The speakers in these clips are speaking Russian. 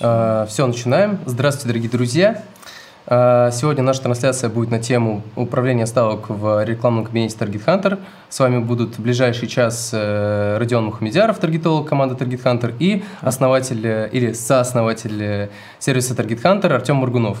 Все, Все начинаем. Здравствуйте, дорогие друзья. А, сегодня наша трансляция будет на тему управления ставок в рекламном кабинете Target Hunter. С вами будут в ближайший час э, Родион Мухамедяров, таргетолог команды Target Hunter, и основатель э, или сооснователь э, сервиса Target Hunter Артем Мургунов.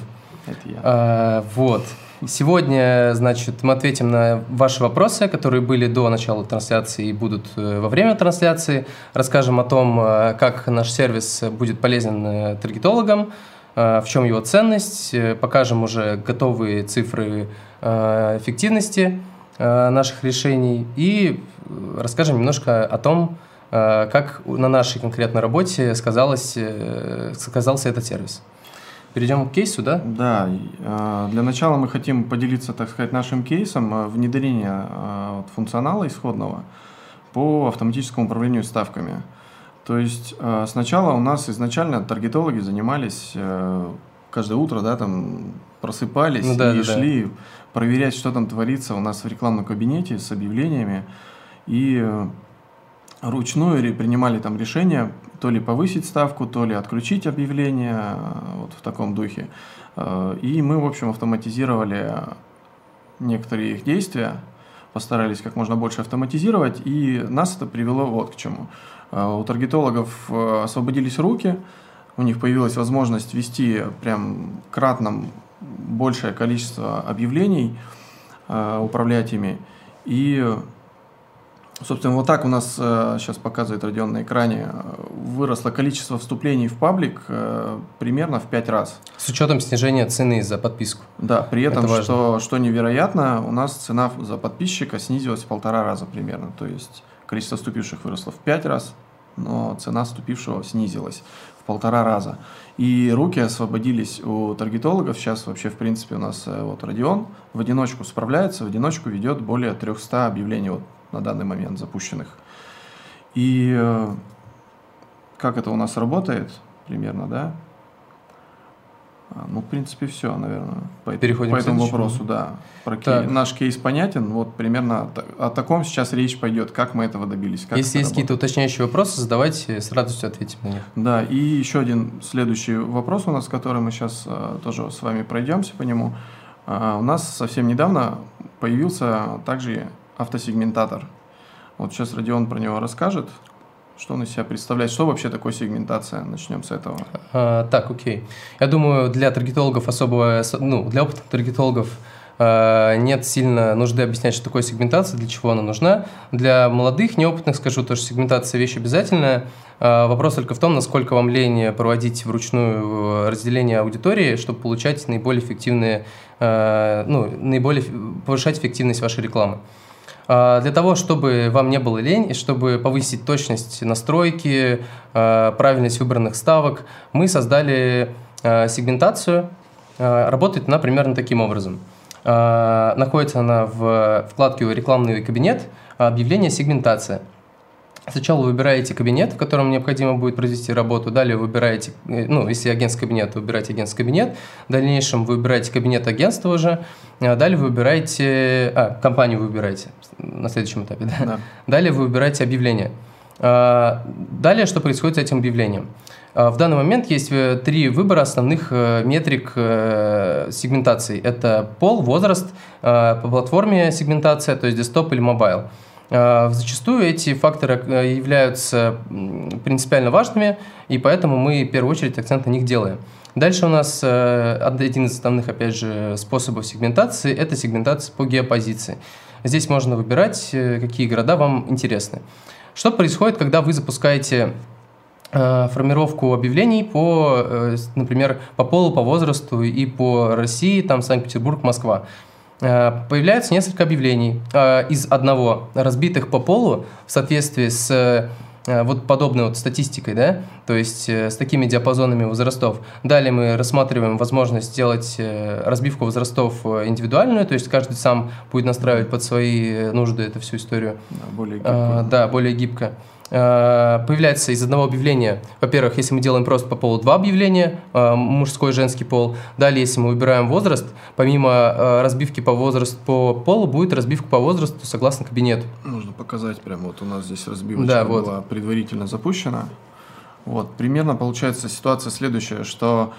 Это я. Вот. Сегодня, значит, мы ответим на ваши вопросы, которые были до начала трансляции и будут во время трансляции. Расскажем о том, как наш сервис будет полезен таргетологам, в чем его ценность, покажем уже готовые цифры эффективности наших решений и расскажем немножко о том, как на нашей конкретной работе сказалось, сказался этот сервис. Перейдем к кейсу, да? Да. А, для начала мы хотим поделиться, так сказать, нашим кейсом а, внедрения а, функционала исходного по автоматическому управлению ставками. То есть сначала у нас изначально таргетологи занимались каждое утро, да, там просыпались ну, да, и да, шли да. проверять, что там творится у нас в рекламном кабинете с объявлениями. И ручную принимали там решения то ли повысить ставку, то ли отключить объявление, э, вот в таком духе. Э, и мы, в общем, автоматизировали некоторые их действия, постарались как можно больше автоматизировать, и нас это привело вот к чему. Э, у таргетологов освободились руки, у них появилась возможность вести прям кратно большее количество объявлений, управлять ими, и Собственно, вот так у нас э, сейчас показывает Родион на экране. Выросло количество вступлений в паблик э, примерно в 5 раз. С учетом снижения цены за подписку. Да, при этом, что, что невероятно, у нас цена за подписчика снизилась в полтора раза примерно. То есть количество вступивших выросло в 5 раз, но цена вступившего снизилась в полтора раза. И руки освободились у таргетологов. Сейчас вообще, в принципе, у нас э, вот Родион в одиночку справляется, в одиночку ведет более 300 объявлений вот на данный момент запущенных. И э, как это у нас работает примерно, да? А, ну, в принципе, все, наверное, по, Переходим по этому вопросу, да. Про кей... Наш кейс понятен, вот примерно о таком сейчас речь пойдет, как мы этого добились. Как Если есть какие-то уточняющие вопросы, задавайте, с радостью ответим на них. Да, и еще один следующий вопрос у нас, который мы сейчас uh, тоже с вами пройдемся по нему. Uh, у нас совсем недавно появился также автосегментатор. Вот сейчас Родион про него расскажет, что он из себя представляет, что вообще такое сегментация. Начнем с этого. А, так, окей. Я думаю, для таргетологов особого, ну, для опытных таргетологов а, нет сильно нужды объяснять, что такое сегментация, для чего она нужна. Для молодых, неопытных скажу, то, что сегментация вещь обязательная. А, вопрос только в том, насколько вам лень проводить вручную э, разделение аудитории, чтобы получать наиболее эффективные, а, ну, наиболее повышать эффективность вашей рекламы. А, для того, чтобы вам не было лень и чтобы повысить точность настройки, а, правильность выбранных ставок, мы создали а, сегментацию. Работает она примерно таким образом. Находится она в вкладке «Рекламный кабинет», объявление «Сегментация». Сначала выбираете кабинет, в котором необходимо будет произвести работу, далее выбираете, э, ну, если агентский кабинет, то выбираете агентский кабинет, в дальнейшем вы выбираете кабинет агентства уже, а далее вы выбираете, а, компанию вы выбираете на следующем этапе, да? да. Далее вы выбираете объявление. А, далее что происходит с этим объявлением? А, в данный момент есть э, три выбора основных э, метрик сегментации. Это пол, возраст, по платформе сегментация, то есть desktop или mobile. А, зачастую эти факторы э, являются принципиально важными, и поэтому мы в первую очередь акцент на них делаем. Дальше у нас э, один из основных, опять же, способов сегментации – это сегментация по геопозиции. Здесь можно выбирать, э, какие города вам интересны. Что происходит, когда вы запускаете формировку объявлений по, например, по полу, по возрасту и по России, там Санкт-Петербург, Москва. Э, появляется несколько объявлений э, из одного, разбитых по полу в соответствии с э, вот подобной вот статистикой, да, то есть с такими диапазонами возрастов. Далее мы рассматриваем возможность сделать разбивку возрастов индивидуальную, то есть каждый сам будет настраивать под свои нужды эту всю историю. Да, более гибко. А, да, более гибко. Э, появляется из одного объявления, во-первых, если мы делаем просто по полу два объявления, э, мужской и женский пол, далее, если мы выбираем возраст, помимо э, разбивки по возрасту по полу, будет разбивка по возрасту согласно кабинету. Нужно показать прямо, вот у нас здесь разбивка да, вот. была предварительно запущена. Вот, примерно получается ситуация следующая, что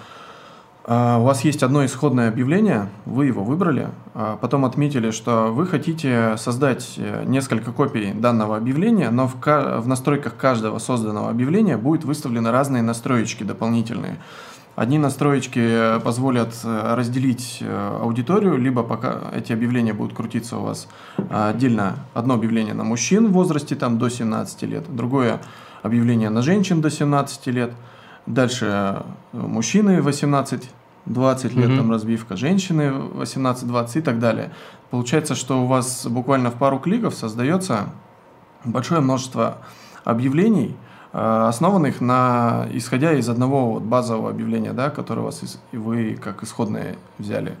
э, у вас есть одно исходное объявление, вы его выбрали, а потом отметили, что вы хотите создать э, несколько копий данного объявления, но в, в настройках каждого созданного объявления будет выставлены разные настроечки дополнительные. Одни настроечки позволят э, разделить э, аудиторию, либо пока эти объявления будут крутиться у вас отдельно одно объявление на мужчин в возрасте там, до 17 лет, другое объявление на женщин до 17 лет, дальше э, мужчины 18 20 лет, mm-hmm. там разбивка, женщины 18-20 и так далее. Получается, что у вас буквально в пару кликов создается большое множество объявлений, Э, основанных на, исходя из одного вот базового объявления, да, которое вас из, вы как исходное взяли.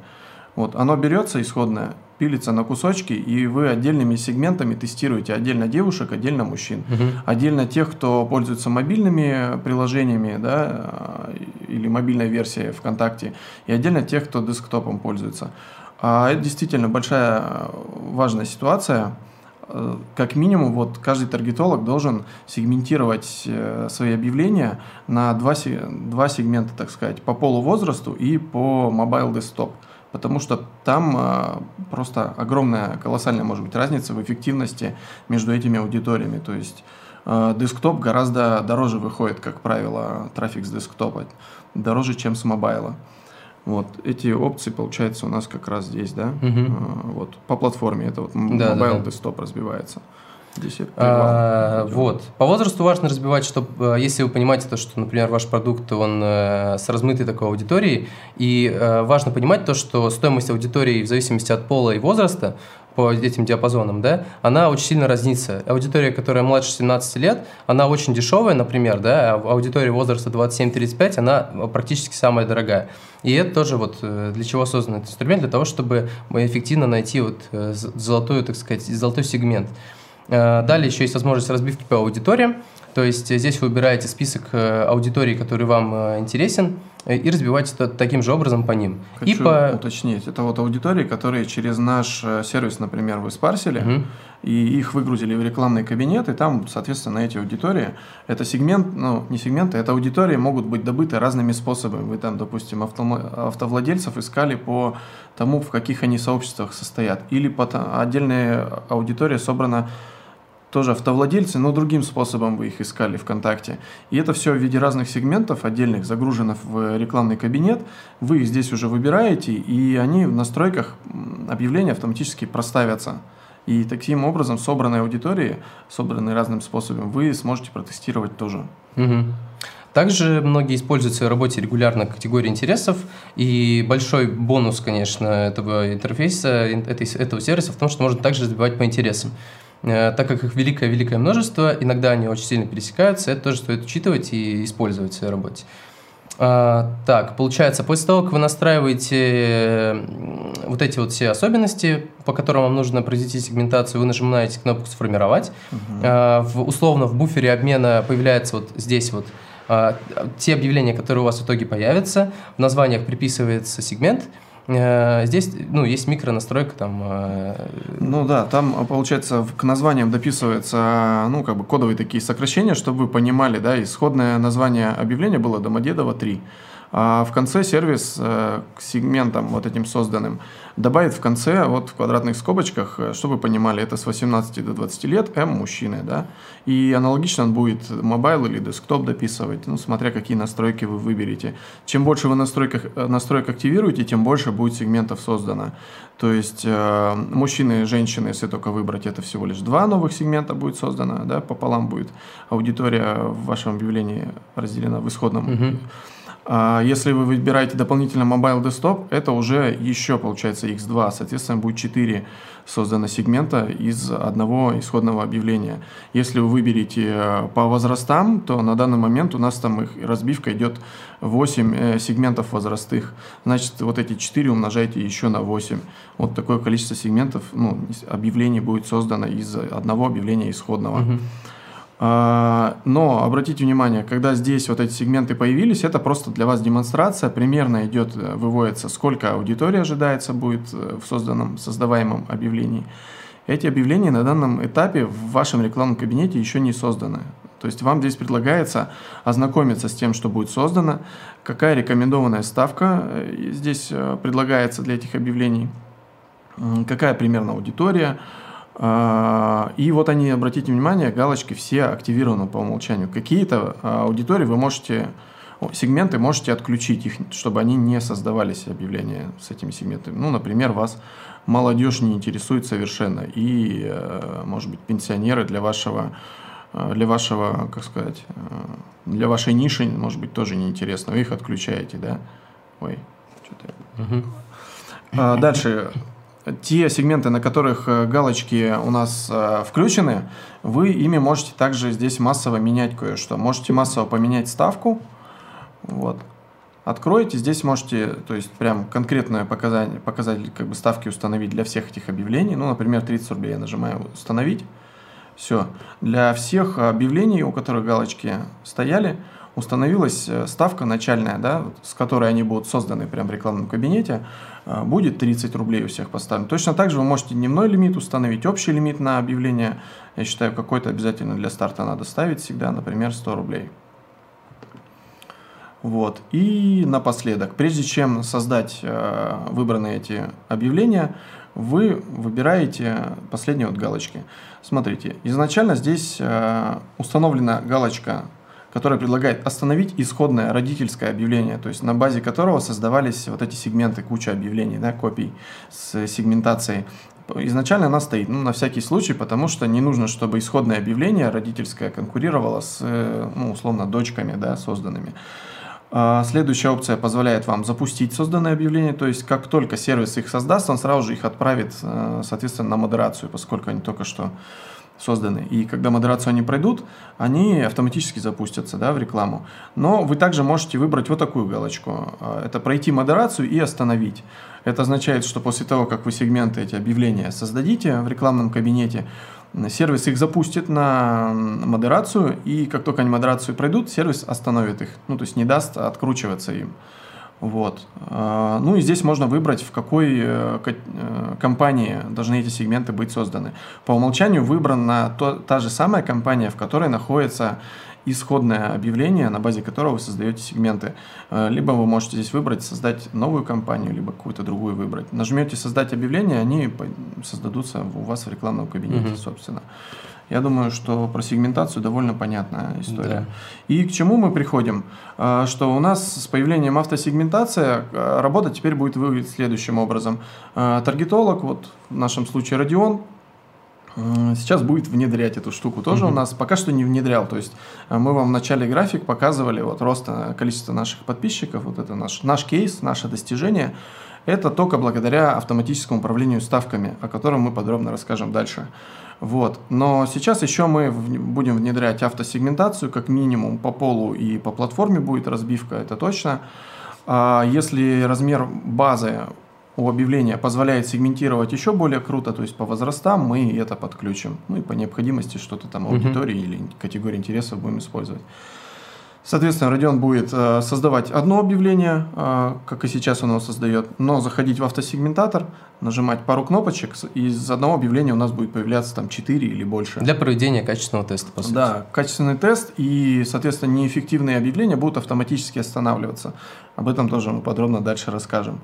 Вот, оно берется исходное, пилится на кусочки, и вы отдельными сегментами тестируете отдельно девушек, отдельно мужчин, угу. отдельно тех, кто пользуется мобильными приложениями, да, или мобильной версией ВКонтакте, и отдельно тех, кто десктопом пользуется. А это действительно большая важная ситуация, Э, как минимум, вот каждый таргетолог должен сегментировать э, свои объявления на два, два сегмента, так сказать, по полувозрасту и по mobile desktop. Потому что там э, просто огромная, колоссальная может быть разница в эффективности между этими аудиториями. То есть десктоп гораздо дороже выходит, как правило, трафик с десктопа, дороже, чем с мобайла. Вот эти опции, получается, у нас как раз здесь, да, угу. вот по платформе это вот да, mobile да, desktop разбивается. Здесь а, вот. По возрасту важно разбивать, чтобы, э, если вы понимаете то, что, например, ваш продукт, он э, с размытой такой аудиторией, и э, важно понимать то, что стоимость аудитории в зависимости от пола и возраста по этим диапазонам, да, она очень сильно разнится. Аудитория, которая младше 17 лет, она очень дешевая, например, да, а аудитория возраста 27-35, она практически самая дорогая. И это тоже вот э, для чего создан этот инструмент, для того, чтобы эффективно найти вот э, золотую, так сказать, золотой сегмент. Э, далее еще есть возможность разбивки по аудиториям. То есть здесь вы выбираете список аудиторий, который вам интересен, и разбивать это таким же образом по ним. Хочу и по... уточнить, это вот аудитории, которые через наш э, сервис, например, вы спарсили, угу. и их выгрузили в рекламный кабинет, и там, соответственно, эти аудитории, это сегмент, ну, не сегменты, это аудитории могут быть добыты разными способами. Вы там, допустим, авто, автовладельцев искали по тому, в каких они сообществах состоят, или по, отдельная аудитория собрана тоже автовладельцы, но другим способом вы их искали ВКонтакте. И это все в виде разных сегментов отдельных загружено в рекламный кабинет. Вы их здесь уже выбираете, и они в настройках объявления автоматически проставятся. И таким образом собранной аудитории, собранной разным способом, вы сможете протестировать тоже. Угу. Также многие используют в своей работе регулярно категории интересов, и большой бонус, конечно, этого интерфейса, этого сервиса в том, что можно также разбивать по интересам. Э, так как их великое-великое множество, иногда они очень сильно пересекаются, это тоже стоит учитывать и использовать в своей работе. А, так, получается, после того, как вы настраиваете вот эти вот все особенности, по которым вам нужно произвести сегментацию, вы нажимаете кнопку «Сформировать». Угу. А, в, условно в буфере обмена появляется вот здесь вот а, те объявления, которые у вас в итоге появятся. В названиях приписывается сегмент – здесь, ну, есть микронастройка там. Э, ну да, там, получается, к названиям дописываются, ну, как бы кодовые такие сокращения, чтобы вы понимали, да, исходное название объявления было Домодедово 3. А в конце сервис э, к сегментам вот этим созданным добавит в конце вот в квадратных скобочках, э, чтобы вы понимали, это с 18 до 20 лет, М мужчины, да, и аналогично он будет mobile или desktop дописывать, ну, смотря какие настройки вы выберете. Чем больше вы настройках, э, настроек активируете, тем больше будет сегментов создано. То есть э, мужчины и женщины, если только выбрать, это всего лишь два новых сегмента будет создано, да, пополам будет аудитория в вашем объявлении разделена в исходном. Uh-huh. А если вы выбираете дополнительно Mobile Desktop, это уже еще получается X2, соответственно будет 4 создано сегмента из одного исходного объявления. Если вы выберете э, по возрастам, то на данный момент у нас там их разбивка идет 8 э, сегментов возрастных. Значит, вот эти 4 умножайте еще на 8. Вот такое количество сегментов, ну, объявлений будет создано из одного объявления исходного. Uh-huh. А, но обратите внимание, когда здесь вот эти сегменты появились, это просто для вас демонстрация. Примерно идет, э, выводится, сколько аудитория ожидается будет э, в созданном, создаваемом объявлении. Эти объявления на данном этапе в вашем рекламном кабинете еще не созданы. То есть вам здесь предлагается ознакомиться с тем, что будет создано, какая рекомендованная ставка э, здесь предлагается для этих объявлений, какая примерно аудитория. А, и вот они, обратите внимание, галочки все активированы по умолчанию. Какие-то а, аудитории вы можете сегменты можете отключить их, чтобы они не создавались объявления с этими сегментами. Ну, например, вас молодежь не интересует совершенно, и, э, может быть, пенсионеры для вашего Э, для вашего, как сказать, э, для вашей ниши, может быть, тоже неинтересно. Вы их отключаете, да? Ой, что-то... Угу. Дальше. Те сегменты, на которых э, галочки у нас включены, вы ими можете также здесь массово менять кое-что. Можете массово поменять ставку. Вот. Откроете, здесь можете, то есть прям конкретное показание, показатель как бы ставки установить для всех этих объявлений. Ну, например, 30 рублей я нажимаю «Установить». Все. Для всех объявлений, у которых галочки стояли, установилась э, ставка начальная, да, с которой они будут созданы прямо в рекламном кабинете, э, будет 30 рублей у всех поставлен. Точно так же вы можете дневной лимит установить, общий лимит на объявление, я считаю, какой-то обязательно для старта надо ставить всегда, например, 100 рублей. Вот. И напоследок, прежде чем создать э, выбранные эти объявления, вы выбираете последние вот галочки. Смотрите, изначально здесь э, установлена галочка, которая предлагает остановить исходное родительское объявление, то есть на базе которого создавались вот эти сегменты, куча объявлений, да, копий с сегментацией. Изначально она стоит, ну, на всякий случай, потому что не нужно, чтобы исходное объявление родительское конкурировало с, э, ну, условно, дочками, да, созданными. А, следующая опция позволяет вам запустить созданное объявление, то есть как только сервис их создаст, он сразу же их отправит, э, соответственно, на модерацию, поскольку они только что созданы. И когда модерацию они пройдут, они автоматически запустятся да, в рекламу. Но вы также можете выбрать вот такую галочку. А, это пройти модерацию и остановить. Это означает, что после того, как вы сегменты эти объявления создадите в рекламном кабинете, сервис их запустит на модерацию, и как только они модерацию пройдут, сервис остановит их, ну, то есть не даст откручиваться им. Вот. А, ну и здесь можно выбрать, в какой э, э, компании должны эти сегменты быть созданы. По умолчанию выбрана то, та же самая компания, в которой находится исходное объявление, на базе которого вы создаете сегменты. Э, либо вы можете здесь выбрать, создать новую компанию, либо какую-то другую выбрать. Нажмете «Создать объявление», они создадутся у вас в рекламном кабинете, угу. собственно. Я думаю, что про сегментацию довольно понятная история. Да. И к чему мы приходим? Э, что у нас с появлением автосегментации э, работа теперь будет выглядеть следующим образом. Таргетолог, вот в нашем случае Родион, Сейчас будет внедрять эту штуку тоже угу. у нас. Пока что не внедрял. То есть мы вам в начале график показывали вот роста количества наших подписчиков. Вот это наш, наш кейс, наше достижение. Это только благодаря автоматическому управлению ставками, о котором мы подробно расскажем дальше. Вот. Но сейчас еще мы будем внедрять автосегментацию, как минимум по полу и по платформе будет разбивка, это точно. А если размер базы у объявления позволяет сегментировать еще более круто, то есть по возрастам мы это подключим. Ну и по необходимости что-то там аудитории uh-huh. или категории интересов будем использовать. Соответственно, Родион будет э, создавать одно объявление, э, как и сейчас он его создает, но заходить в автосегментатор, нажимать пару кнопочек, и из одного объявления у нас будет появляться там 4 или больше. Для проведения качественного теста, по сути. Да, качественный тест, и, соответственно, неэффективные объявления будут автоматически останавливаться. Об этом тоже мы подробно дальше расскажем.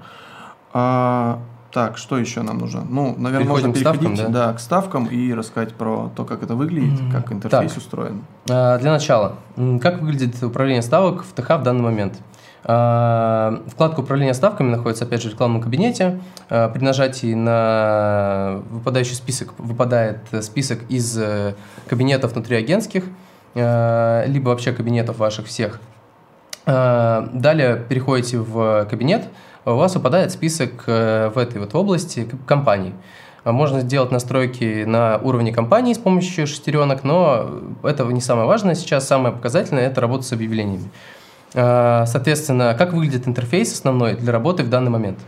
Так, что еще нам нужно? Ну, наверное, Переходим можно переходить к ставкам, да? Да, к ставкам и рассказать про то, как это выглядит, mm-hmm. как интерфейс так. устроен. А, для начала, как выглядит управление ставок в ТХ в данный момент? А, вкладка управления ставками находится, опять же, в рекламном кабинете. А, при нажатии на выпадающий список выпадает список из э, кабинетов внутриагентских, а, либо вообще кабинетов ваших всех. Далее переходите в кабинет – у вас выпадает список э, в этой вот области компаний. Можно сделать настройки на уровне компании с помощью шестеренок, но это не самое важное. Сейчас самое показательное – это работа с объявлениями. А, соответственно, как выглядит интерфейс основной для работы в данный момент?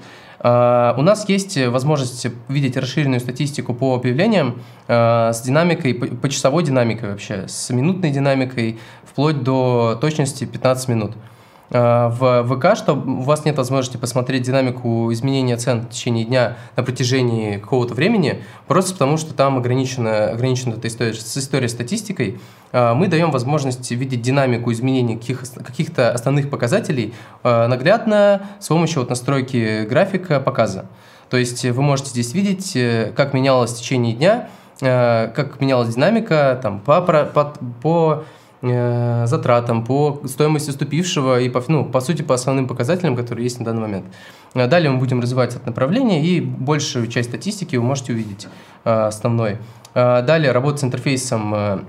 А, у нас есть возможность видеть расширенную статистику по объявлениям с динамикой, по часовой динамикой вообще, с минутной динамикой, вплоть до точности 15 минут. Э, в ВК, что у вас нет возможности посмотреть динамику изменения цен в течение дня на протяжении какого-то времени, просто потому что там ограничена, ограничена эта история, с историей статистикой, э, мы даем возможность видеть динамику изменений каких, каких-то основных показателей наглядно с помощью вот настройки графика показа. То есть вы можете здесь видеть, как менялось в течение дня, как менялась динамика там, по, по, по Э, затратам, по стоимости вступившего и, по, ну, по сути, по основным показателям, которые есть на данный момент. Э, далее мы будем развивать это направление, и большую часть статистики вы можете увидеть э, основной. Далее работа с интерфейсом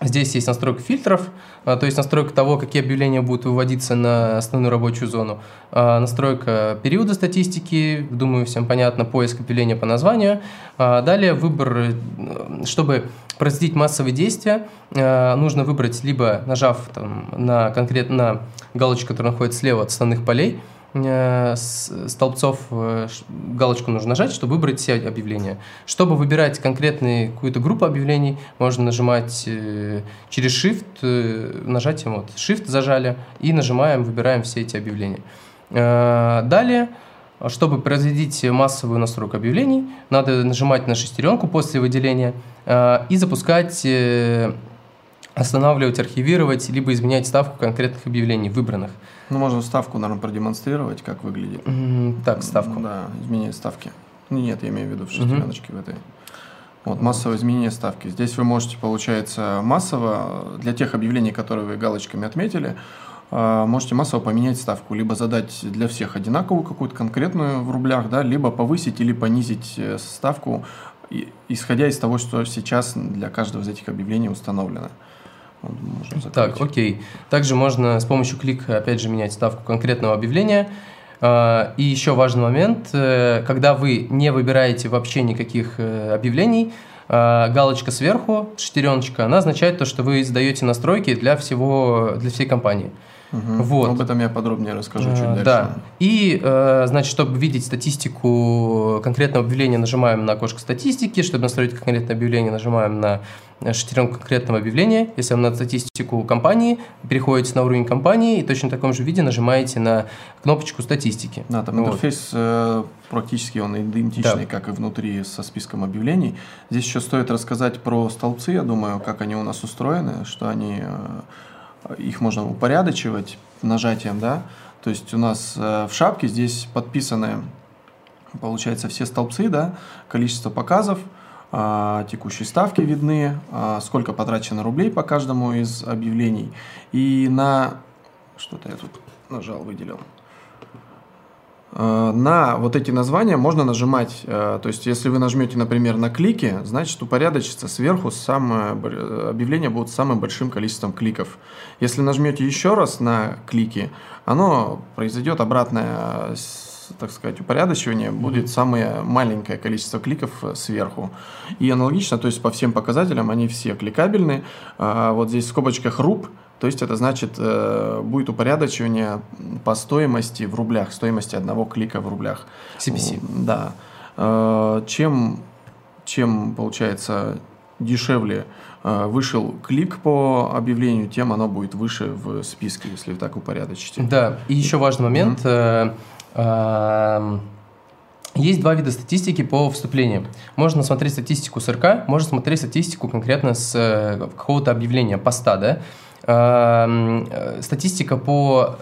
Здесь есть настройка фильтров, а, то есть настройка того, какие объявления будут выводиться на основную рабочую зону, а, настройка периода статистики, думаю, всем понятно, поиск объявления по названию. А, далее выбор, чтобы производить массовые действия, нужно выбрать либо нажав там, на конкретно галочку, которая находится слева от основных полей, столбцов э, галочку нужно нажать, чтобы выбрать все объявления. Чтобы выбирать конкретную какую-то группу объявлений, можно нажимать э, через Shift, нажатием вот Shift зажали и нажимаем, выбираем все эти объявления. Далее, чтобы производить массовую настройку объявлений, надо нажимать на шестеренку после выделения и запускать останавливать, архивировать, либо изменять ставку конкретных объявлений, выбранных. Ну, можно ставку, наверное, продемонстрировать, как выглядит. Mm, так, ставку. Да, изменение ставки. Ну, нет, я имею в виду в шестереночке mm-hmm. в этой. Вот, массовое изменение ставки. Здесь вы можете, получается, массово, для тех объявлений, которые вы галочками отметили, а, можете массово поменять ставку, либо задать для всех одинаковую какую-то конкретную в рублях, да, либо повысить или понизить э, ставку, исходя из того, что сейчас для каждого из этих объявлений установлено. Можно так, окей. Также можно с помощью клика, опять же, менять ставку конкретного объявления. А, и еще важный момент, э, когда вы не выбираете вообще никаких э, объявлений, а, галочка сверху, шестереночка, она означает то, что вы сдаете настройки для всего, для всей компании. Угу. Вот. Об этом я подробнее расскажу чуть дальше. Да. И, э, значит, чтобы видеть статистику конкретного объявления, нажимаем на окошко статистики. Чтобы настроить конкретное объявление, нажимаем на шестеренку конкретного объявления. Если вам надо статистику компании, переходите на уровень компании и точно в таком же виде нажимаете на кнопочку статистики. Да, там вот. интерфейс э, практически он идентичный, да. как и внутри со списком объявлений. Здесь еще стоит рассказать про столбцы, я думаю, как они у нас устроены, что они... Э, их можно упорядочивать нажатием, да, то есть у нас э, в шапке здесь подписаны, получается, все столбцы, да, количество показов, а, текущие ставки видны, а, сколько потрачено рублей по каждому из объявлений. И на... Что-то я тут нажал, выделил. Э, на вот эти названия можно нажимать, э, то есть если вы нажмете, например, на клики, значит упорядочится сверху самое, объявление будет с самым большим количеством кликов. Если нажмете еще раз на клики, оно произойдет обратное, так сказать, упорядочивание, будет самое маленькое количество кликов сверху. И аналогично, то есть по всем показателям они все кликабельны. Вот здесь в скобочках руб – то есть это значит, э, будет упорядочивание по стоимости в рублях, стоимости одного клика в рублях. CPC. Да. Э, чем, чем, получается, дешевле э, вышел клик по объявлению, тем оно будет выше в списке, если вы так упорядочите. Да, и еще важный момент. Mm-hmm. Есть два вида статистики по вступлениям. Можно смотреть статистику с РК, можно смотреть статистику конкретно с какого-то объявления, поста, да. Эм, статистика по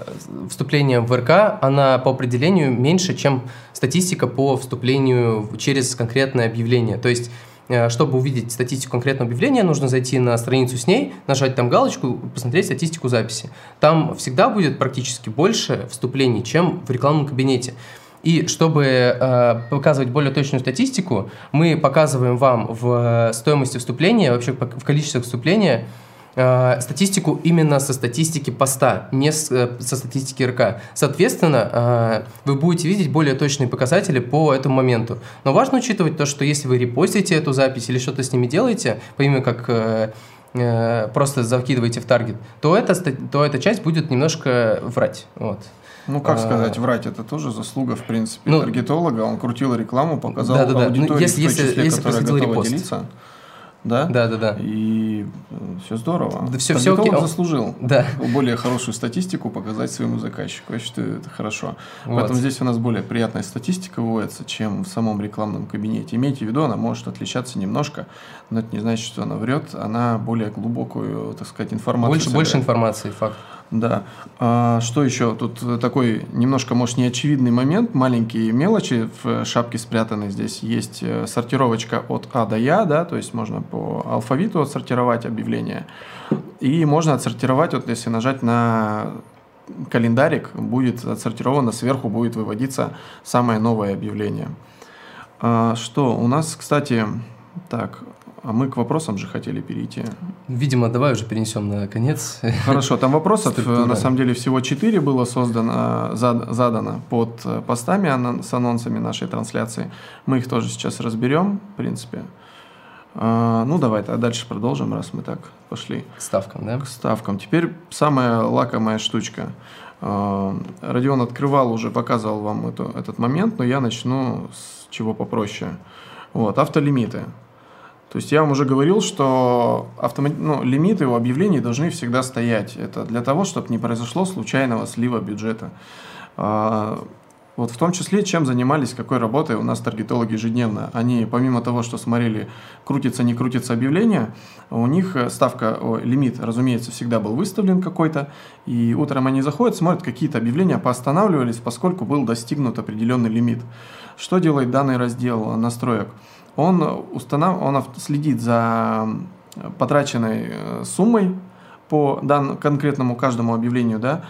вступлениям в РК, она по определению меньше, чем статистика по вступлению через конкретное объявление. То есть э, чтобы увидеть статистику конкретного объявления, нужно зайти на страницу с ней, нажать там галочку, посмотреть статистику записи. Там всегда будет практически больше вступлений, чем в рекламном кабинете. И чтобы э, показывать более точную статистику, мы показываем вам в стоимости вступления, вообще в количестве вступления, Э, статистику именно со статистики поста, не с, э, со статистики РК. Соответственно, э, вы будете видеть более точные показатели по этому моменту. Но важно учитывать то, что если вы репостите эту запись или что-то с ними делаете, помимо как просто закидываете в таргет, то, это, то эта часть будет немножко врать. Вот. Ну, как сказать, врать, это тоже заслуга, в принципе, ну, таргетолога. Он крутил рекламу, показал да, да, да. аудитории, ну, если, в той числе, если, если которая готова репост. делиться. Да? Да, да, да. И все здорово. Да все, все окей. заслужил да. более хорошую статистику показать своему заказчику. Я считаю, это хорошо. Вот. Поэтому здесь у нас более приятная статистика вводится, чем в самом рекламном кабинете. Имейте в виду, она может отличаться немножко, но это не значит, что она врет. Она более глубокую, так сказать, информацию Больше, больше информации, факт. Да. А, что еще? Тут такой немножко, может, неочевидный момент, маленькие мелочи в шапке спрятаны. Здесь есть э, сортировочка от А до Я, да, то есть можно по алфавиту отсортировать объявления. И можно отсортировать, вот если нажать на календарик, будет отсортировано, сверху будет выводиться самое новое объявление. А, что у нас, кстати, так, а мы к вопросам же хотели перейти. Видимо, давай уже перенесем на конец. Хорошо, там вопросов Структура. на самом деле всего четыре было создано, зад, задано под постами с анонсами нашей трансляции. Мы их тоже сейчас разберем, в принципе. Ну, давай, а дальше продолжим, раз мы так пошли. К ставкам, да? К ставкам. Теперь самая лакомая штучка. Родион открывал уже, показывал вам эту, этот момент, но я начну с чего попроще. Вот, автолимиты. То есть я вам уже говорил, что автомат... ну, лимиты у объявлений должны всегда стоять. Это для того, чтобы не произошло случайного слива бюджета. А, вот в том числе, чем занимались, какой работой у нас таргетологи ежедневно. Они, помимо того, что смотрели, крутится, не крутится объявление, у них ставка, о, лимит, разумеется, всегда был выставлен какой-то, и утром они заходят, смотрят, какие-то объявления поостанавливались, поскольку был достигнут определенный лимит. Что делает данный раздел настроек? Он, установ... он следит за потраченной э, суммой по дан... конкретному каждому объявлению, да,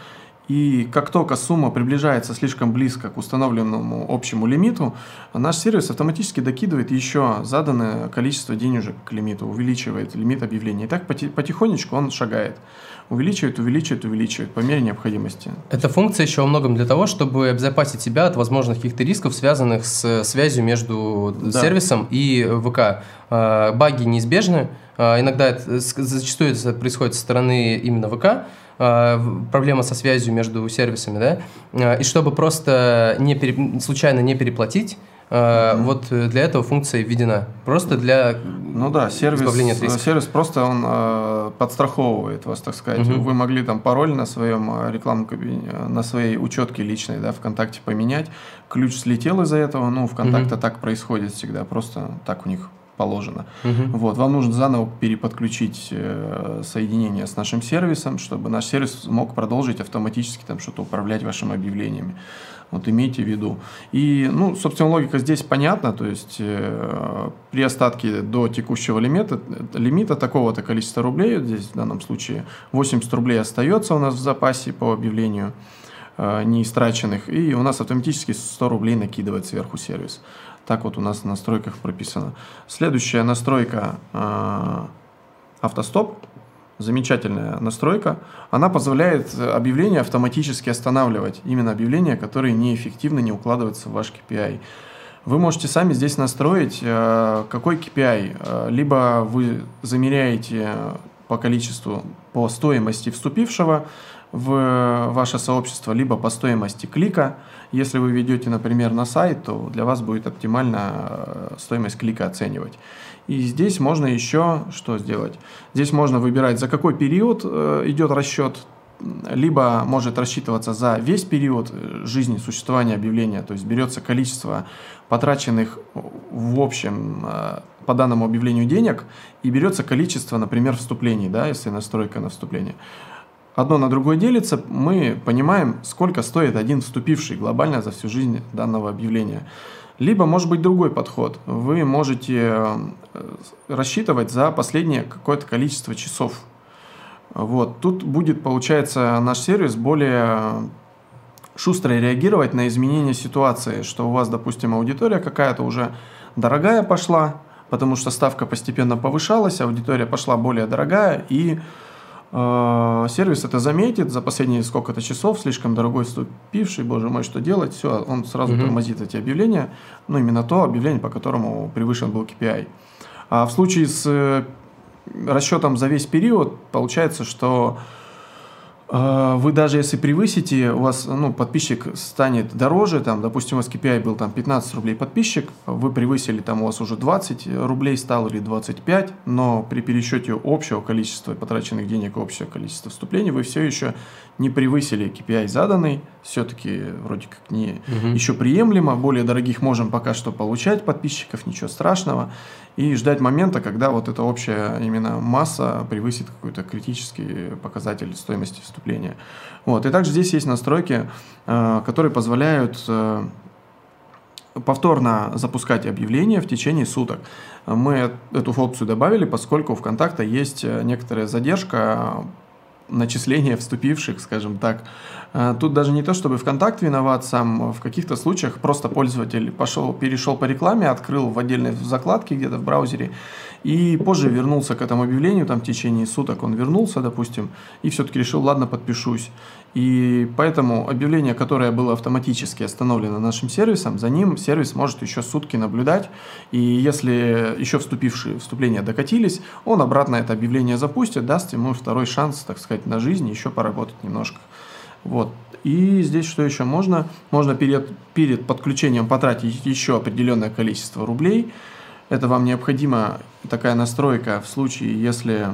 и как только сумма приближается слишком близко к установленному общему лимиту, наш сервис автоматически докидывает еще заданное количество денежек к лимиту, увеличивает лимит объявления. И так потихонечку он шагает увеличивает, увеличивает, увеличивает по мере необходимости. Эта функция еще во многом для того, чтобы обезопасить себя от возможных каких-то рисков, связанных с связью между да. сервисом и ВК. А, баги неизбежны, а, иногда это, зачастую это происходит со стороны именно ВК, проблема со связью между сервисами, да, и чтобы просто не пере, случайно не переплатить, Mm-hmm. Вот э, для этого функция введена. Просто для ну да, сервис, избавления от риска. Сервис просто он э, подстраховывает вас, так сказать. Mm-hmm. Вы могли там пароль на своем э, рекламном кабинете, на своей учетке личной, да, ВКонтакте поменять. Ключ слетел из-за этого. Ну, ВКонтакте mm-hmm. так происходит всегда. Просто так у них положено. Угу. Вот, вам нужно заново переподключить э, соединение с нашим сервисом, чтобы наш сервис мог продолжить автоматически там что-то управлять вашими объявлениями. Вот имейте в виду. И, ну, собственно, логика здесь понятна. То есть э, при остатке до текущего лимита, лимита такого-то количества рублей, здесь в данном случае 80 рублей остается у нас в запасе по объявлению э, неистраченных, и у нас автоматически 100 рублей накидывает сверху сервис. Так вот у нас в настройках прописано. Следующая настройка э, автостоп замечательная настройка. Она позволяет объявления автоматически останавливать. Именно объявления, которые неэффективно не укладываются в ваш KPI. Вы можете сами здесь настроить, э, какой KPI. Э, либо вы замеряете по количеству, по стоимости вступившего в ваше сообщество, либо по стоимости клика. Если вы ведете, например, на сайт, то для вас будет оптимально э, стоимость клика оценивать. И здесь можно еще что сделать? Здесь можно выбирать, за какой период э, идет расчет, либо может рассчитываться за весь период э, жизни существования объявления, то есть берется количество потраченных в общем э, по данному объявлению денег и берется количество, например, вступлений, да, если настройка на вступление. Одно на другое делится, мы понимаем, сколько стоит один вступивший глобально за всю жизнь данного объявления. Либо может быть другой подход. Вы можете э, рассчитывать за последнее какое-то количество часов. Вот. Тут будет, получается, наш сервис более шустро реагировать на изменения ситуации, что у вас, допустим, аудитория какая-то уже дорогая пошла, потому что ставка постепенно повышалась, аудитория пошла более дорогая, и сервис это заметит за последние сколько-то часов, слишком дорогой вступивший, боже мой, что делать, все, он сразу угу. тормозит эти объявления, ну именно то объявление, по которому превышен был KPI. А в случае с э, расчетом за весь период получается, что А, вы даже если превысите, у вас ну, подписчик станет дороже, там, допустим, у вас KPI был там 15 рублей подписчик, вы превысили, там у вас уже 20 рублей стало или 25, но при пересчете общего количества потраченных денег, общего количества вступлений, вы все еще не превысили KPI заданный, все-таки вроде как не угу. еще приемлемо, более дорогих можем пока что получать подписчиков, ничего страшного, и ждать момента, когда вот эта общая именно масса превысит какой-то критический показатель стоимости вступления. Вот. И также здесь есть настройки, э, которые позволяют э, повторно запускать объявления в течение суток. Мы эту опцию добавили, поскольку у ВКонтакта есть некоторая задержка начисления вступивших, скажем так. А, тут даже не то, чтобы ВКонтакт виноват сам, в каких-то случаях просто пользователь пошел, перешел по рекламе, открыл в отдельной закладке где-то в браузере и позже вернулся к этому объявлению, там в течение суток он вернулся, допустим, и все-таки решил, ладно, подпишусь. И поэтому объявление, которое было автоматически остановлено нашим сервисом, за ним сервис может еще сутки наблюдать, и если еще вступившие вступления докатились, он обратно это объявление запустит, даст ему второй шанс, так сказать, на жизнь, еще поработать немножко. Вот. И здесь что еще можно? Можно перед, перед подключением потратить еще определенное количество рублей. Это вам необходима такая настройка в случае, если...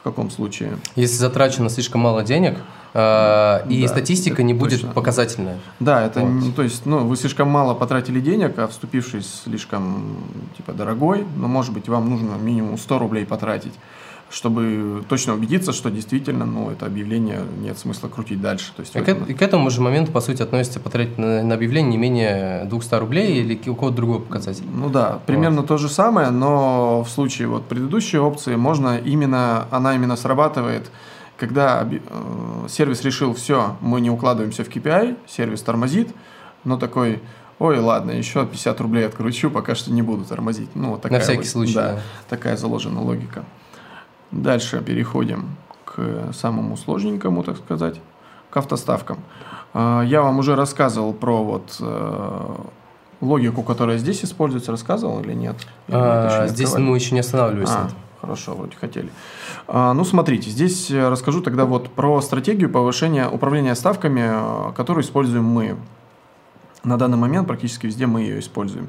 В каком случае? Если затрачено слишком мало денег, э, и да, статистика не будет точно. показательная. Да, это вот. не, то есть, ну, вы слишком мало потратили денег, а вступивший слишком типа дорогой, но может быть вам нужно минимум 100 рублей потратить чтобы точно убедиться, что действительно ну, это объявление нет смысла крутить дальше. То есть, и, к, и к этому же моменту, по сути, относится потратить на, на объявление не менее 200 рублей или у кого-то другой показатель. Ну да, примерно вот. то же самое, но в случае вот предыдущей опции можно именно, она именно срабатывает, когда э, сервис решил, все, мы не укладываемся в KPI, сервис тормозит, но такой, ой, ладно, еще 50 рублей откручу, пока что не буду тормозить. Ну, такая На всякий вот, случай. Да, да, такая заложена логика. Дальше переходим к самому сложненькому, так сказать, к автоставкам. А, я вам уже рассказывал про вот э, логику, которая здесь используется, рассказывал или нет? А, здесь мы еще не останавливались. А, хорошо, вроде хотели. А, ну, смотрите, здесь расскажу тогда вот про стратегию повышения управления ставками, которую используем мы. На данный момент практически везде мы ее используем.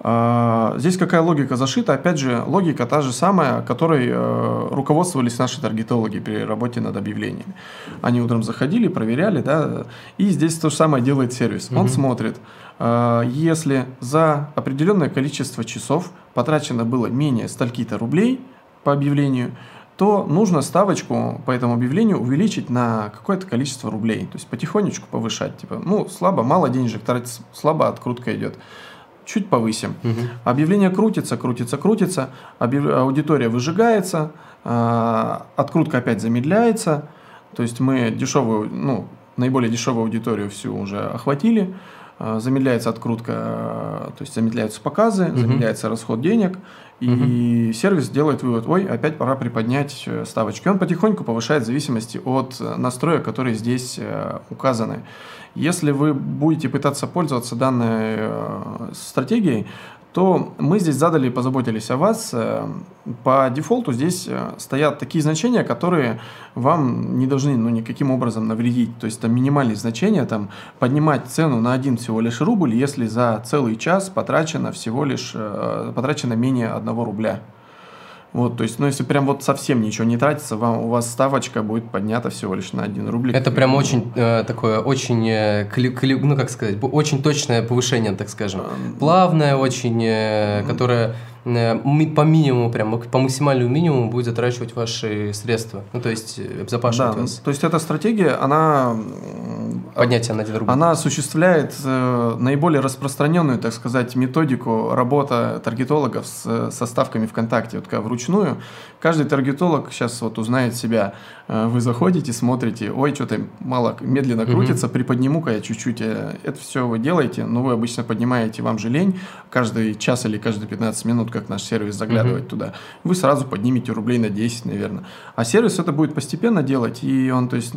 А, здесь какая логика зашита? Опять же, логика та же самая, которой э, руководствовались наши таргетологи при работе над объявлениями. Они утром заходили, проверяли, да, и здесь то же самое делает сервис. Он mm-hmm. смотрит, э, если за определенное количество часов потрачено было менее стольки-то рублей по объявлению, то нужно ставочку по этому объявлению увеличить на какое-то количество рублей. То есть потихонечку повышать. Типа, ну, слабо, мало денежек тратить, слабо открутка идет чуть повысим. Угу. Объявление крутится, крутится, крутится, аудитория выжигается, а, открутка опять замедляется. То есть мы дешевую, ну, наиболее дешевую аудиторию всю уже охватили. А, замедляется открутка, то есть замедляются показы, угу. замедляется расход денег. И угу. сервис делает вывод, ой, опять пора приподнять э, ставочки. Он потихоньку повышает в зависимости от э, настроек, которые здесь э, указаны. Если вы будете пытаться пользоваться данной э, стратегией, то мы здесь задали и позаботились о вас. Э, по дефолту здесь э, стоят такие значения, которые вам не должны ну, никаким образом навредить. То есть там минимальные значения, там поднимать цену на один всего лишь рубль, если за целый час потрачено всего лишь потрачено менее одного рубля. Вот, то есть, ну, если прям вот совсем ничего не тратится, вам, у вас ставочка будет поднята всего лишь на 1 рубль. Это прям очень э, такое, очень, э, кли, кли, ну, как сказать, очень точное повышение, так скажем. Плавное очень, э, которое Э, по минимуму, прям по максимальному минимуму будет затрачивать ваши средства. Ну, то есть э, обезопашивать да, вас. То есть эта стратегия, она... Поднятие на 1 рубль. Она осуществляет э, наиболее распространенную, так сказать, методику работы таргетологов с, со ставками ВКонтакте. Вот как вручную. Каждый таргетолог сейчас вот узнает себя. Э, вы заходите, смотрите, ой, что-то мало, медленно крутится, угу. приподниму-ка я чуть-чуть. Это все вы делаете, но вы обычно поднимаете, вам же лень. Каждый час или каждые 15 минут как наш сервис заглядывать mm-hmm. туда, вы сразу поднимете рублей на 10, наверное. А сервис это будет постепенно делать, и он, то есть,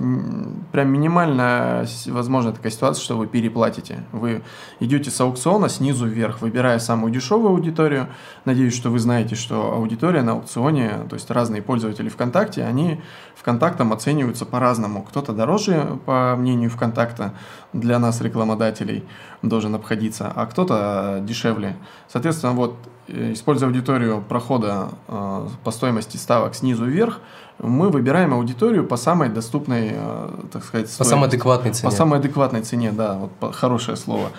прям минимально возможна такая ситуация, что вы переплатите. Вы идете с аукциона снизу вверх, выбирая самую дешевую аудиторию. Надеюсь, что вы знаете, что аудитория на аукционе, то есть разные пользователи ВКонтакте, они ВКонтактом оцениваются по-разному. Кто-то дороже, по мнению ВКонтакта, для нас, рекламодателей, должен обходиться, а кто-то дешевле. Соответственно, вот используя аудиторию прохода э, по стоимости ставок снизу вверх, мы выбираем аудиторию по самой доступной, э, так сказать, стоимости. по самой адекватной цене. По самой адекватной цене, да, вот хорошее слово.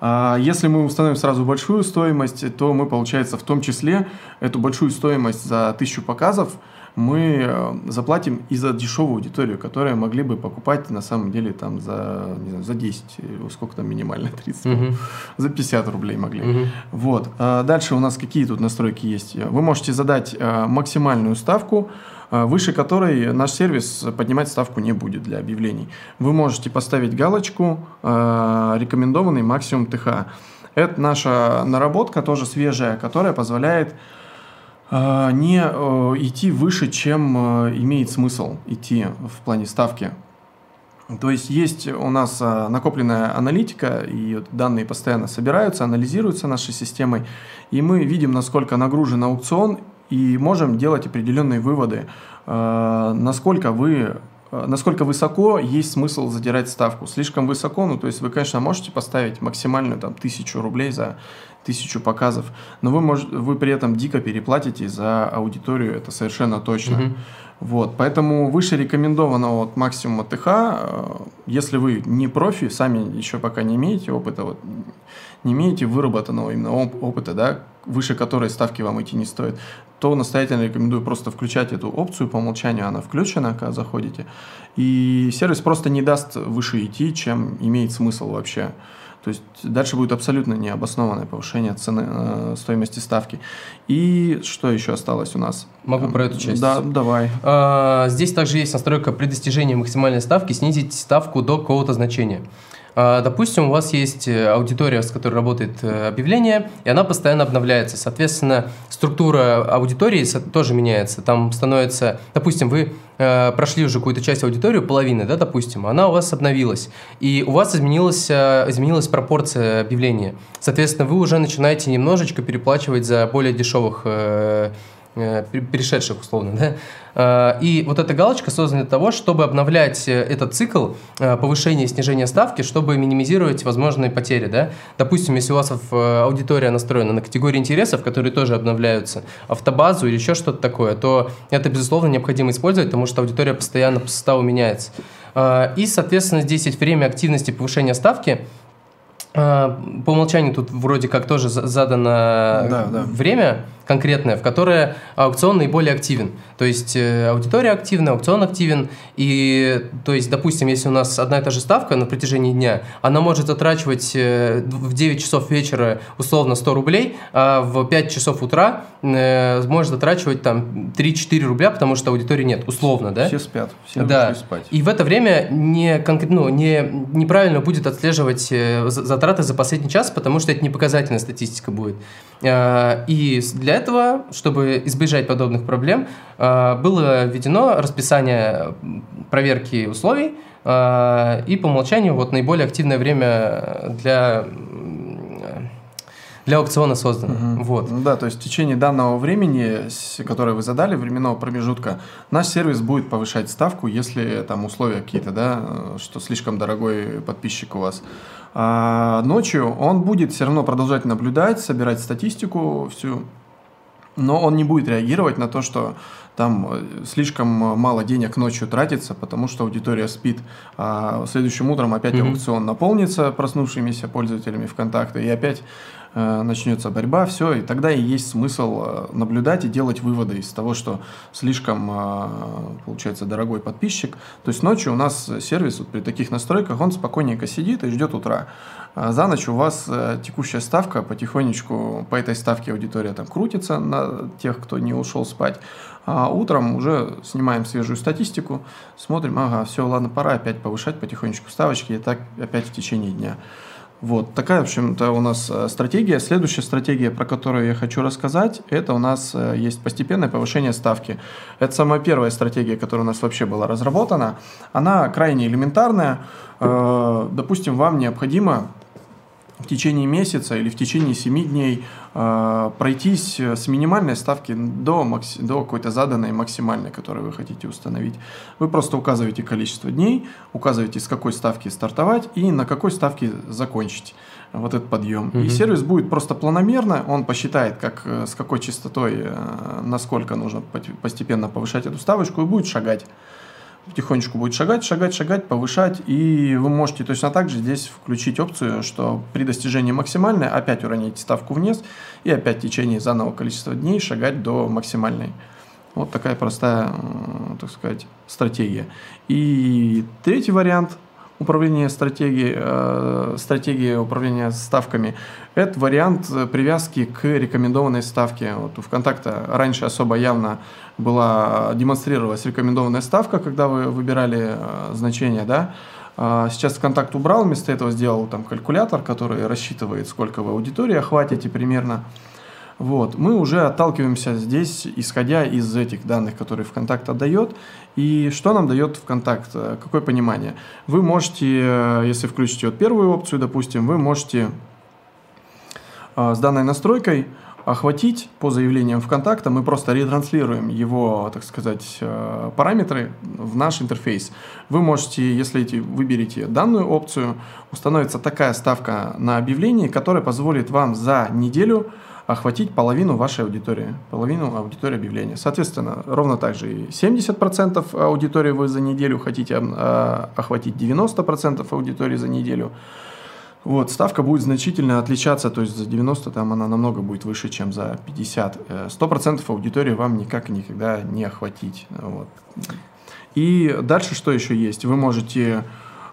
А если мы установим сразу большую стоимость, то мы, получается, в том числе эту большую стоимость за тысячу показов мы э, заплатим и за дешевую аудиторию, которая могли бы покупать на самом деле там за, не знаю, за 10, э, сколько там минимально, 30, угу. за 50 рублей могли. Угу. Вот. А дальше у нас какие тут настройки есть? Вы можете задать э, максимальную ставку, выше которой наш сервис поднимать ставку не будет для объявлений. Вы можете поставить галочку «Рекомендованный максимум ТХ». Это наша наработка, тоже свежая, которая позволяет а, не э, идти выше, чем э, имеет смысл идти в плане ставки. То есть есть у нас э, накопленная аналитика, и данные постоянно собираются, анализируются нашей системой, и мы видим, насколько нагружен аукцион, и можем делать определенные выводы, насколько вы насколько высоко есть смысл задирать ставку. Слишком высоко, ну то есть вы, конечно, можете поставить максимальную там тысячу рублей за тысячу показов, но вы, может, вы при этом дико переплатите за аудиторию, это совершенно точно. Mm-hmm. Вот, поэтому выше рекомендованного вот максимума ТХ, э, если вы не профи, сами еще пока не имеете опыта, вот, не имеете выработанного именно опыта, да, выше которой ставки вам идти не стоит, то настоятельно рекомендую просто включать эту опцию по умолчанию, она включена, когда заходите, и сервис просто не даст выше идти, чем имеет смысл вообще. То есть дальше будет абсолютно необоснованное повышение цены э, стоимости ставки. И что еще осталось у нас? Могу про эту часть. Да, давай. А, здесь также есть настройка при достижении максимальной ставки снизить ставку до какого-то значения. А, допустим, у вас есть э, аудитория, с которой работает э, объявление, и она постоянно обновляется. Соответственно, структура аудитории тоже меняется. Там становится, допустим, вы э, прошли уже какую-то часть аудитории, половины, да, допустим, она у вас обновилась, и у вас изменилась, изменилась пропорция объявления. Соответственно, вы уже начинаете немножечко переплачивать за более дешевых перешедших условно, да. Э, и вот эта галочка создана для того, чтобы обновлять э, этот цикл повышения и снижения ставки, чтобы минимизировать возможные потери, да. Допустим, если у вас аудитория настроена на категории интересов, которые тоже обновляются, автобазу или еще что-то такое, то это, безусловно, необходимо использовать, потому что аудитория постоянно по составу меняется. И, соответственно, здесь есть время активности повышения ставки – по умолчанию тут вроде как тоже задано да, да. время конкретное, в которое аукцион наиболее активен. То есть э, аудитория активна, аукцион активен. И, то есть, допустим, если у нас одна и та же ставка на протяжении дня, она может затрачивать э, в 9 часов вечера условно 100 рублей, а в 5 часов утра э, может затрачивать там 3-4 рубля, потому что аудитории нет, условно, да? Все спят, все да. спать. И в это время не, ну, не, неправильно будет отслеживать затраты за последний час, потому что это не показательная статистика будет. И для этого, чтобы избежать подобных проблем, а, было введено расписание проверки условий, а, и по умолчанию вот наиболее активное время для для аукциона создано. Угу. Вот. Да, то есть в течение данного времени, которое вы задали, временного промежутка, наш сервис будет повышать ставку, если там условия какие-то, да, что слишком дорогой подписчик у вас. А ночью он будет все равно продолжать наблюдать, собирать статистику всю, но он не будет реагировать на то, что там э, слишком мало денег ночью тратится, потому что аудитория спит. А следующим утром опять mm-hmm. аукцион наполнится проснувшимися пользователями ВКонтакте, и опять начнется борьба, все, и тогда и есть смысл э, наблюдать и делать выводы из того, что слишком, э, получается, дорогой подписчик. То есть ночью у нас сервис вот при таких настройках, он спокойненько сидит и ждет утра. А за ночь у вас э, текущая ставка потихонечку, по этой ставке аудитория там крутится на тех, кто не ушел спать, а утром уже снимаем свежую статистику, смотрим, ага, все, ладно, пора опять повышать потихонечку ставочки, и так опять в течение дня. Вот такая, в общем-то, у нас э, стратегия. Следующая стратегия, про которую я хочу рассказать, это у нас э, есть постепенное повышение ставки. Это самая первая стратегия, которая у нас вообще была разработана. Она крайне элементарная. Э, допустим, вам необходимо в течение месяца или в течение 7 дней э, пройтись с минимальной ставки до, макси- до какой-то заданной максимальной, которую вы хотите установить. Вы просто указываете количество дней, указываете, с какой ставки стартовать и на какой ставке закончить вот этот подъем. Mm-hmm. И сервис будет просто планомерно, он посчитает, как, э, с какой частотой, э, насколько нужно постепенно повышать эту ставочку и будет шагать потихонечку будет шагать, шагать, шагать, повышать, и вы можете точно так же здесь включить опцию, что при достижении максимальной опять уронить ставку вниз и опять в течение заново количества дней шагать до максимальной. Вот такая простая, так сказать, стратегия. И третий вариант – управления стратегией, э, стратегии управления ставками, это вариант привязки к рекомендованной ставке. Вот у ВКонтакта раньше особо явно была демонстрировалась рекомендованная ставка, когда вы выбирали э, значение, да, а Сейчас ВКонтакт убрал, вместо этого сделал там калькулятор, который рассчитывает, сколько вы аудитории охватите примерно. Вот. Мы уже отталкиваемся здесь, исходя из этих данных, которые ВКонтакт отдает. И что нам дает ВКонтакт? Какое понимание? Вы можете, э, если включите вот первую опцию, допустим, вы можете э, с данной настройкой охватить по заявлениям ВКонтакта, мы просто ретранслируем его, так сказать, э, параметры в наш интерфейс. Вы можете, если эти, выберете данную опцию, установится такая ставка на объявление, которая позволит вам за неделю охватить половину вашей аудитории, половину аудитории объявления. Соответственно, ровно так же и 70% аудитории вы за неделю хотите а, охватить 90% аудитории за неделю. Вот, ставка будет значительно отличаться, то есть за 90 там она намного будет выше, чем за 50. 100% э, аудитории вам никак никогда не охватить. Вот. И дальше что еще есть? Вы можете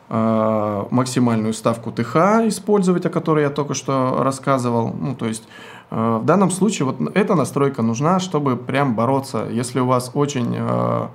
э, максимальную ставку ТХ использовать, о которой я только что рассказывал. Ну, то есть Э, в данном случае вот эта настройка нужна, чтобы прям бороться. Если у вас очень э,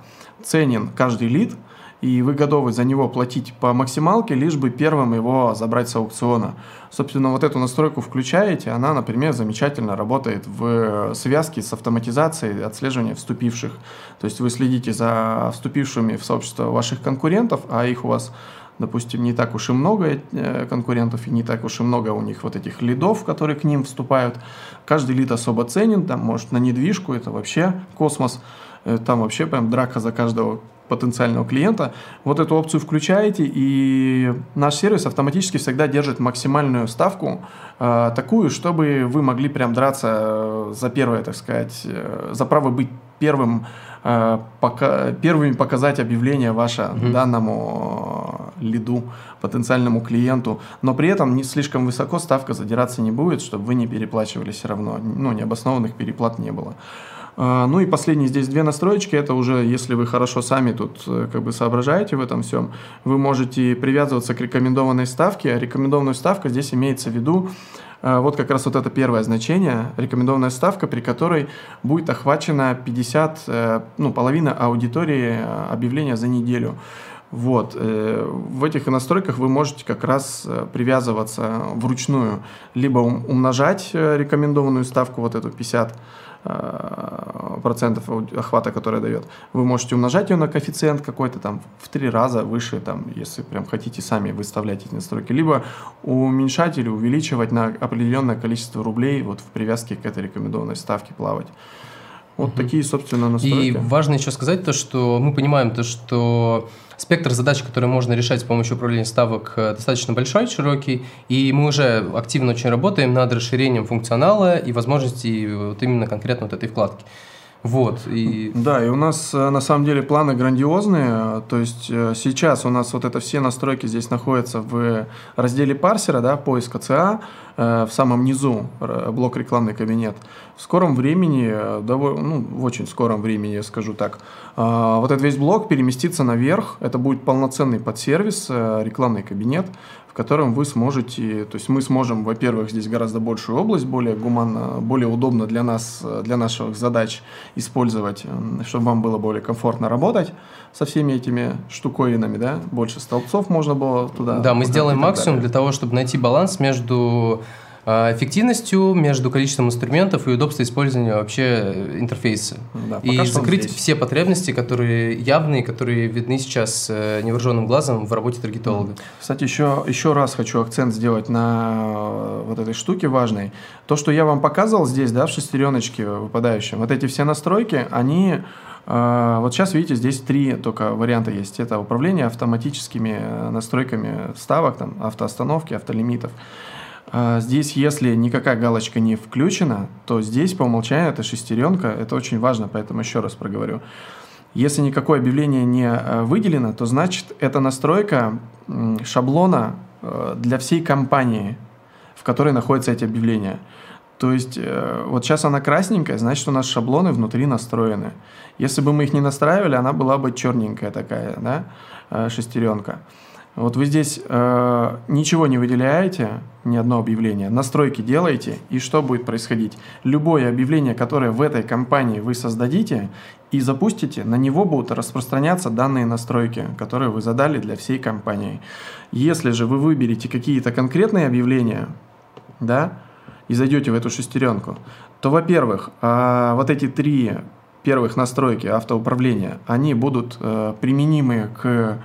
ценен каждый лид, и вы готовы за него платить по максималке, лишь бы первым его забрать с аукциона. Собственно, вот эту настройку включаете, она, например, замечательно работает в связке с автоматизацией отслеживания вступивших. То есть вы следите за вступившими в сообщество ваших конкурентов, а их у вас допустим, не так уж и много э, конкурентов и не так уж и много у них вот этих лидов, которые к ним вступают. Каждый лид особо ценен, там, может, на недвижку, это вообще космос, э, там вообще прям драка за каждого потенциального клиента. Вот эту опцию включаете, и наш сервис автоматически всегда держит максимальную ставку, э, такую, чтобы вы могли прям драться э, за первое, так сказать, э, за право быть первым, э, пока, первыми показать объявление ваше mm-hmm. данному лиду, потенциальному клиенту, но при этом не слишком высоко ставка задираться не будет, чтобы вы не переплачивали все равно, ну, необоснованных переплат не было. А, ну и последние здесь две настроечки, это уже если вы хорошо сами тут э, как бы соображаете в этом всем, вы можете привязываться к рекомендованной ставке, а рекомендованную ставку здесь имеется в виду э, вот как раз вот это первое значение, рекомендованная ставка, при которой будет охвачена 50, э, ну, половина аудитории объявления за неделю. Вот. В этих настройках вы можете как раз привязываться вручную, либо умножать рекомендованную ставку, вот эту 50 Э, процентов охвата, который дает, вы можете умножать ее на коэффициент какой-то там в три раза выше, там, если прям хотите сами выставлять эти настройки, либо уменьшать или увеличивать на определенное количество рублей вот в привязке к этой рекомендованной ставке плавать. Вот такие, собственно, настройки. И важно еще сказать то, что мы понимаем то, что спектр задач, которые можно решать с помощью управления ставок, э, достаточно большой, широкий, и мы уже активно очень работаем над расширением функционала и возможностей вот именно конкретно вот этой вкладки. Вот, и... Да, и у нас э, на самом деле планы грандиозные, то есть э, сейчас у нас вот это все настройки здесь находятся в разделе парсера, да, поиска ЦА, в самом низу блок рекламный кабинет. В скором времени, довольно, ну, в очень скором времени, я скажу так, вот этот весь блок переместится наверх, это будет полноценный подсервис, рекламный кабинет, в котором вы сможете, то есть мы сможем, во-первых, здесь гораздо большую область, более гуманно, более удобно для нас, для наших задач использовать, чтобы вам было более комфортно работать со всеми этими штуковинами, да, больше столбцов можно было туда. Да, мы сделаем максимум далее. для того, чтобы найти баланс между эффективностью между количеством инструментов и удобством использования вообще интерфейса. Да, и закрыть все потребности, которые явные, которые видны сейчас э, невооруженным глазом в работе таргетолога. Кстати, еще, еще раз хочу акцент сделать на э, вот этой штуке важной. То, что я вам показывал здесь, да, в шестереночке выпадающем, вот эти все настройки, они э, вот сейчас, видите, здесь три только варианта есть. Это управление автоматическими настройками ставок, там, автоостановки, автолимитов. А, здесь, если никакая галочка не включена, то здесь по умолчанию это шестеренка, это очень важно, поэтому еще раз проговорю. Если никакое объявление не э, выделено, то значит это настройка шаблона э, для всей компании, в которой находятся эти объявления. То есть э, вот сейчас она красненькая, значит у нас шаблоны внутри настроены. Если бы мы их не настраивали, она была бы черненькая такая, да, шестеренка. Вот вы здесь э, ничего не выделяете, ни одно объявление, настройки делаете, и что будет происходить? Любое объявление, которое в этой компании вы создадите и запустите, на него будут распространяться данные настройки, которые вы задали для всей компании. Если же вы выберете какие-то конкретные объявления, да, и зайдете в эту шестеренку, то, во-первых, э, вот эти три первых настройки автоуправления, они будут э, применимы к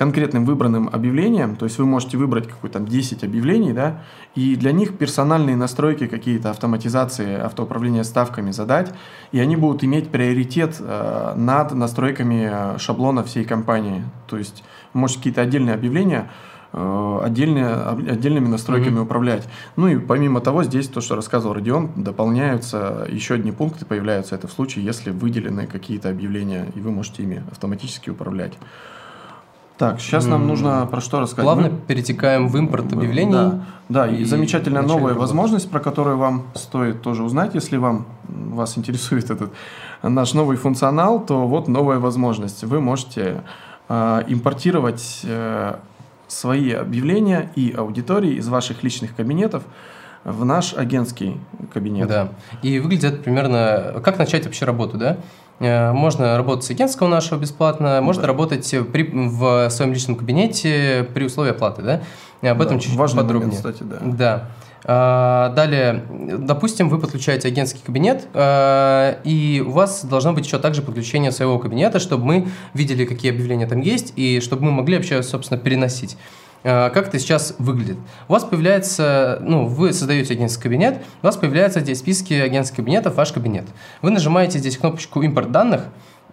конкретным выбранным объявлением, то есть вы можете выбрать какой-то там 10 объявлений, да, и для них персональные настройки, какие-то автоматизации, автоуправления ставками задать, и они будут иметь приоритет э, над настройками э, шаблона всей компании. То есть можете какие-то отдельные объявления э, отдельные, отдельными настройками mm-hmm. управлять. Ну и помимо того, здесь то, что рассказывал Родион, дополняются еще одни пункты, появляются это в случае, если выделены какие-то объявления, и вы можете ими автоматически управлять. Так, сейчас нам нужно про что рассказать. Плавно перетекаем в импорт объявлений. Да, да и, и замечательная новая работать. возможность, про которую вам стоит тоже узнать, если вам вас интересует этот наш новый функционал, то вот новая возможность. Вы можете э, импортировать э, свои объявления и аудитории из ваших личных кабинетов в наш агентский кабинет. Да. И выглядит примерно... Как начать вообще работу, да? Э, можно работать с агентского нашего бесплатно, можно да. работать при, в своем личном кабинете при условии оплаты, да? Об этом да, чуть подробнее. Момент, кстати, да. Да. А, далее, допустим, вы подключаете агентский кабинет, а, и у вас должно быть еще также подключение своего кабинета, чтобы мы видели, какие объявления там есть, и чтобы мы могли вообще, собственно, переносить. Э, как это сейчас выглядит. У вас появляется, ну, вы создаете агентский кабинет, у вас появляется здесь списки агентских кабинетов, ваш кабинет. Вы нажимаете здесь кнопочку «Импорт данных»,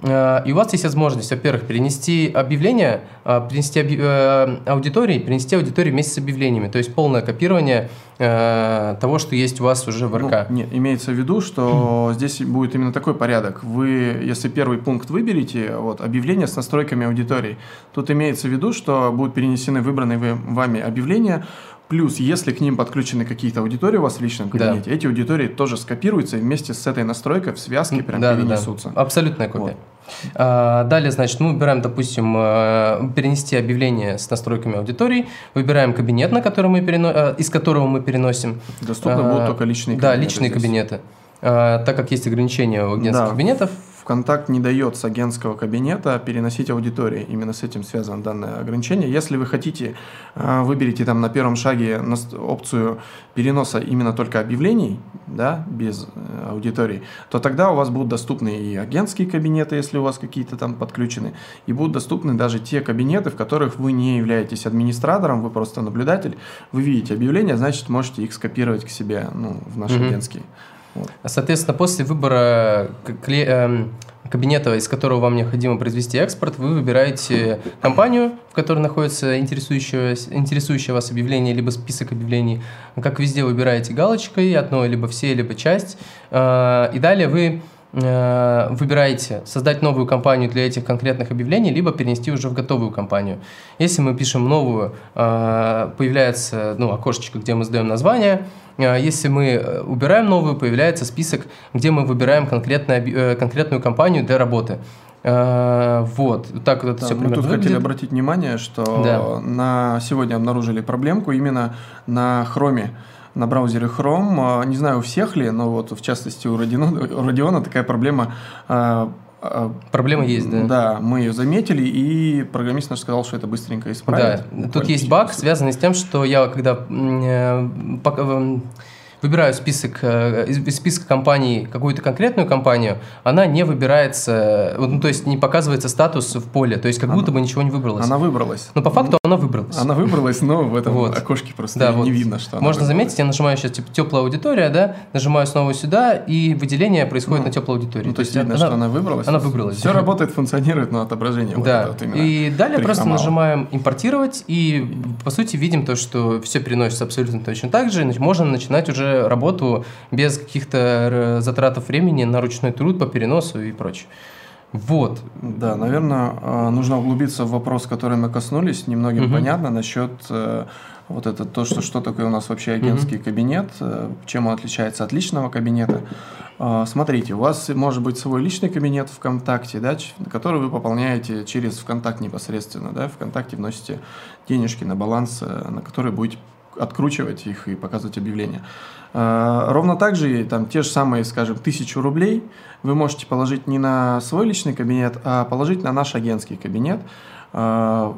и у вас есть возможность, во-первых, перенести объявление, э, перенести э, аудитории, перенести аудиторию вместе с объявлениями. То есть полное копирование того, что есть у вас уже в РК. Ну, нет, имеется в виду, что здесь будет именно такой порядок. Вы, если первый пункт выберете, вот, объявление с настройками аудитории, тут имеется в виду, что будут перенесены выбранные вами объявления Плюс, если к ним подключены какие-то аудитории у вас в личном кабинете, да. эти аудитории тоже скопируются и вместе с этой настройкой в связке прям да, перенесутся. Да, да. Абсолютная копия. Вот. А, далее, значит, мы выбираем, допустим, э, перенести объявление с настройками аудитории, выбираем кабинет, на который мы перено... Э, из которого мы переносим. Доступны будут а, только личные кабинеты. Да, личные здесь. кабинеты. А, так как есть ограничения у агентских да. кабинетов, ВКонтакт не дает с агентского кабинета переносить аудитории. Именно с этим связано данное ограничение. Если вы хотите, а, выберите там на первом шаге опцию переноса именно только объявлений, да, без э, аудитории, то тогда у вас будут доступны и агентские кабинеты, если у вас какие-то там подключены, и будут доступны даже те кабинеты, в которых вы не являетесь администратором, вы просто наблюдатель, вы видите объявления, значит, можете их скопировать к себе ну, в наш mm-hmm. агентский. Соответственно, после выбора эм, кабинета, из которого вам необходимо произвести экспорт, вы выбираете компанию, в которой находится интересующее, интересующее вас объявление, либо список объявлений. Как везде выбираете галочкой, одно, либо все, либо часть. Э, и далее вы э, выбираете создать новую компанию для этих конкретных объявлений, либо перенести уже в готовую компанию. Если мы пишем новую, э, появляется ну, окошечко, где мы сдаем название, если мы э, убираем новую, появляется список, где мы выбираем конкретную, э, конкретную компанию для работы. Э, вот, так вот это Да, все мы тут хотели выглядит. обратить внимание, что Да. на сегодня обнаружили проблемку именно на Chrome, на браузере Chrome. А, Не знаю, у всех ли, но вот в частности у Родиона, у Родиона такая проблема. А, Проблема есть, да. Да, мы ее заметили, и программист наш сказал, что это быстренько исправит. Да, тут есть баг, связанный с тем, что я когда э, пока, м, выбираю список, э, из списка компаний какую-то конкретную компанию, она не выбирается, вот, ну, то есть не показывается статус в поле, то есть как Она- будто бы ничего не выбралось. Она выбралась. Но по факту она выбралась. Она выбралась, но в этом Вот. окошке просто Да, не вот. видно, что она Можно выбралась. заметить, я нажимаю сейчас типа теплая аудитория, да, нажимаю снова сюда, и выделение происходит Ну, на теплой аудитории. Ну, то есть видно, что она выбралась. она выбралась. Все работает, функционирует, но отображение вот Да, это вот и далее просто нажимаем импортировать, и по сути видим то, что все переносится абсолютно точно так же, можно начинать уже работу без каких-то р- затратов времени на ручной труд по переносу и прочее. Вот. Да, наверное, э, нужно углубиться в вопрос, который мы коснулись. Немногим Мгм. понятно насчет э, вот это то, что что такое у нас вообще агентский кабинет, э, чем он отличается от личного кабинета. Э, Смотрите, у вас может быть свой личный кабинет ВКонтакте, да, который вы пополняете через ВКонтакт непосредственно, да, ВКонтакте вносите денежки на баланс, э, на который будете откручивать их и показывать объявления. Э, Ровно так же, там те же самые, скажем, тысячу рублей вы можете положить не на свой личный кабинет, а положить на наш агентский кабинет. Э,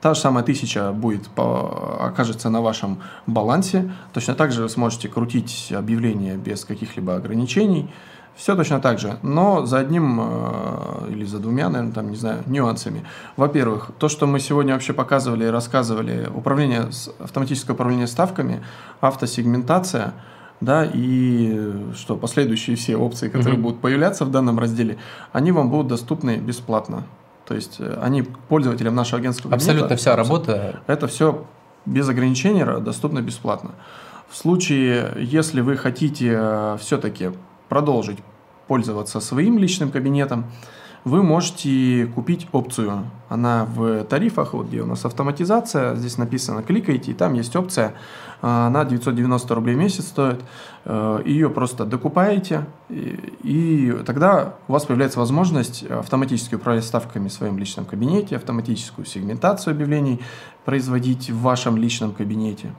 Та же самая тысяча будет, окажется на вашем балансе. Точно так же вы сможете крутить объявления без каких-либо ограничений. Все точно так же, но за одним э, или за двумя, наверное, там, не знаю, нюансами. Во-первых, то, что мы сегодня вообще показывали и рассказывали, управление, автоматическое управление ставками, автосегментация, да, и э, что последующие все опции, которые Мгм. будут появляться в данном разделе, они вам будут доступны бесплатно. То есть э, они пользователям нашего кабинета- Абсолютно вся работа. это все без ограничений ра- доступно бесплатно. В случае, если вы хотите все-таки продолжить пользоваться своим личным кабинетом, вы можете купить опцию. Она в тарифах, вот где у нас автоматизация, здесь написано, кликаете, и там есть опция, а, она 990 рублей в месяц стоит. Э, Ее просто докупаете, и, тогда у вас появляется возможность автоматически управлять ставками в своем личном кабинете, автоматическую сегментацию объявлений производить в вашем личном кабинете.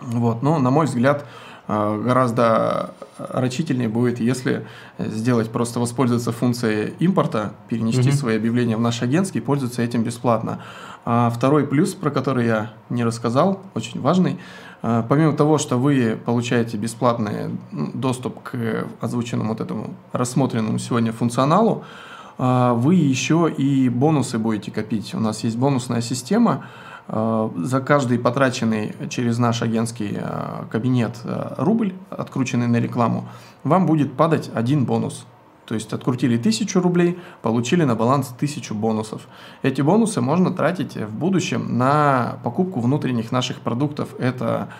Вот. Но, на мой взгляд, гораздо рачительнее будет, если сделать просто воспользоваться функцией импорта, перенести Мгм. свои объявления в наш агентский и пользоваться этим бесплатно. А второй плюс, про который я не рассказал, очень важный, э, помимо того, что вы получаете бесплатный доступ к озвученному вот этому рассмотренному сегодня функционалу, э, вы еще и бонусы будете копить. У нас есть бонусная система, э, за каждый потраченный через наш агентский э, кабинет э, рубль, открученный на рекламу, вам будет падать один бонус. То есть открутили тысячу рублей, получили на баланс тысячу бонусов. Эти бонусы можно тратить в будущем на покупку внутренних наших продуктов. Это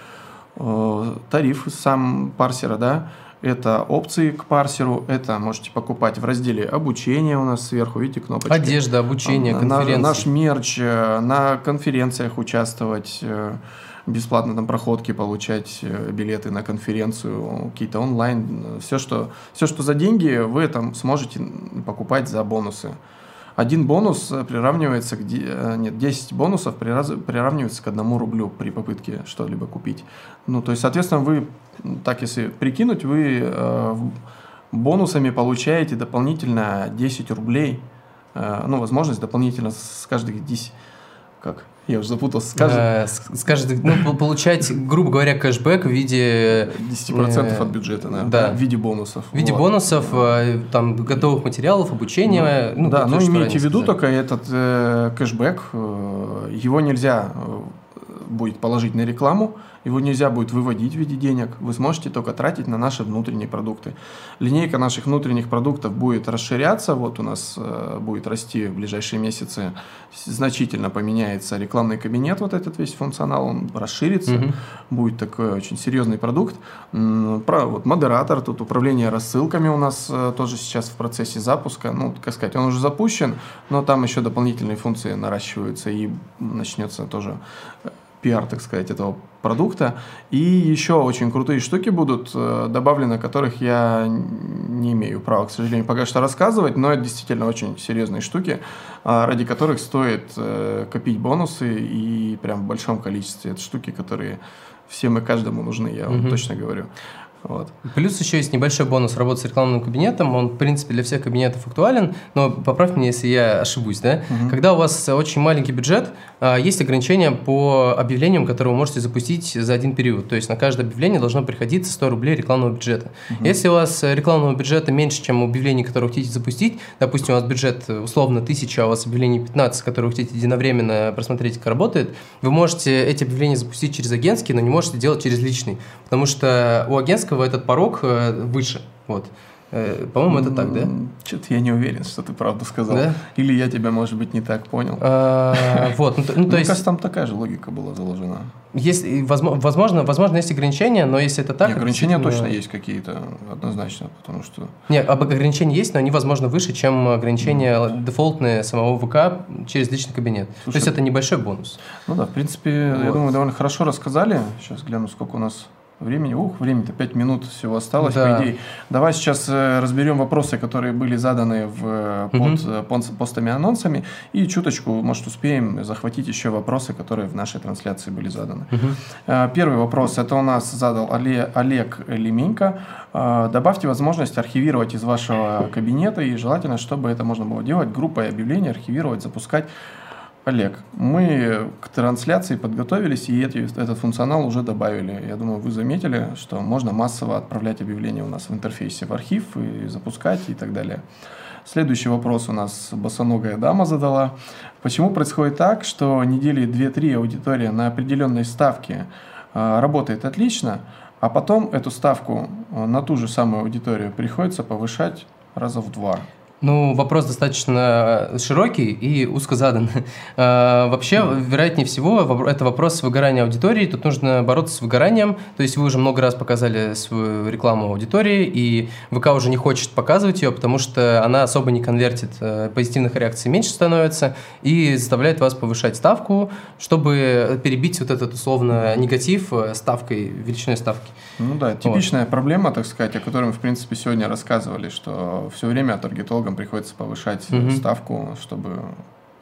э, тариф сам парсера, да, это опции к парсеру, это можете покупать в разделе обучение у нас сверху, видите кнопочки. Одежда, обучение, конференции. Наш мерч, э, на конференциях участвовать, э, бесплатно там проходки получать, э, билеты на конференцию, какие-то онлайн, все что, все, что за деньги, вы там сможете покупать за бонусы. Один бонус э, приравнивается к... э, Нет, 10 бонусов приравнивается к одному рублю при попытке что-либо купить. Ну, то есть, соответственно, вы, так если прикинуть, вы э, бонусами получаете дополнительно 10 рублей. Ну, возможность дополнительно с каждых 10... Как? Я уже запутался. С каждых Э, с- Скажет, ну, пол- получать, грубо говоря, кэшбэк в виде 10% э, от бюджета, наверное, да. в виде бонусов. в виде Вот. бонусов, э, там, готовых материалов, обучения. Ну, да, то, но имейте в виду только этот э, кэшбэк, э, его нельзя э, будет положить на рекламу, его нельзя будет выводить в виде денег, вы сможете только тратить на наши внутренние продукты. Линейка наших внутренних продуктов будет расширяться, вот у нас э, будет расти в ближайшие месяцы, значительно поменяется рекламный кабинет, вот этот весь функционал, он расширится, Мгм. будет такой очень серьезный продукт. Про, вот, модератор, тут управление рассылками у нас э, тоже сейчас в процессе запуска. Ну, как сказать, он уже запущен, но там еще дополнительные функции наращиваются и начнется тоже э, пиар, так сказать, этого продукта. И еще очень крутые штуки будут э, добавлены, которых я не имею права, к сожалению, пока что рассказывать, но это действительно очень серьезные штуки, а, ради которых стоит э, копить бонусы и прям в большом количестве. Это штуки, которые всем и каждому нужны, я вам угу. точно говорю. Вот. Плюс еще есть небольшой бонус работы с рекламным кабинетом. Он, в принципе, для всех кабинетов актуален, но поправь меня, если я ошибусь. Да? Угу. Когда у вас очень маленький бюджет, а, есть ограничения по объявлениям, которые вы можете запустить за один период. То есть на каждое объявление должно приходиться 100 рублей рекламного бюджета. Угу. Если у вас рекламного бюджета меньше, чем объявлений, которые вы хотите запустить, допустим, у вас бюджет условно 1000, а у вас объявлений 15, которые вы хотите единовременно просмотреть, как работает, вы можете эти объявления запустить через агентский, но не можете делать через личный. Потому что у агентского английского этот порог э, выше. Вот. Э, по-моему, это так, да? Что-то я не уверен, что ты правду сказал. Да? Или я тебя, может быть, не так понял. А, вот, ну, ну, то есть... кажется, там такая же логика была заложена. Возможно, возможно, есть ограничения, но если это так... Ограничения точно есть какие-то, однозначно, потому что... Нет, ограничения есть, но они, возможно, выше, чем ограничения дефолтные самого ВК через личный кабинет. То есть это небольшой бонус. Ну да, в принципе, я думаю, довольно хорошо рассказали. Сейчас гляну, сколько у нас Времени, ух, времени-то 5 минут всего осталось, да. по идее. Давай сейчас э, разберем вопросы, которые были заданы в, под угу. постами-анонсами, и чуточку, может, успеем захватить еще вопросы, которые в нашей трансляции были заданы. Угу. Первый вопрос, это у нас задал Олег Леменько. Добавьте возможность архивировать из вашего кабинета, и желательно, чтобы это можно было делать группой объявлений, архивировать, запускать Олег, мы к трансляции подготовились и эти, этот функционал уже добавили. Я думаю, вы заметили, что можно массово отправлять объявления у нас в интерфейсе в архив и запускать и так далее. Следующий вопрос у нас босоногая дама задала. Почему происходит так, что недели 2-3 аудитория на определенной ставке а, работает отлично, а потом эту ставку а, на ту же самую аудиторию приходится повышать раза в два? Ну, вопрос достаточно э, широкий и узко задан. А, вообще, вероятнее всего, это вопрос выгорания аудитории. Тут нужно бороться с выгоранием. То есть вы уже много раз показали свою рекламу аудитории, и ВК уже не хочет показывать ее, потому что она особо не конвертит. Э, позитивных реакций меньше становится и заставляет вас повышать ставку, чтобы перебить вот этот условно негатив э, ставкой, величиной ставки. Ну да, типичная вот. проблема, так сказать, о которой мы, в принципе, сегодня рассказывали, что все время таргетологам банкам приходится повышать угу. ставку, чтобы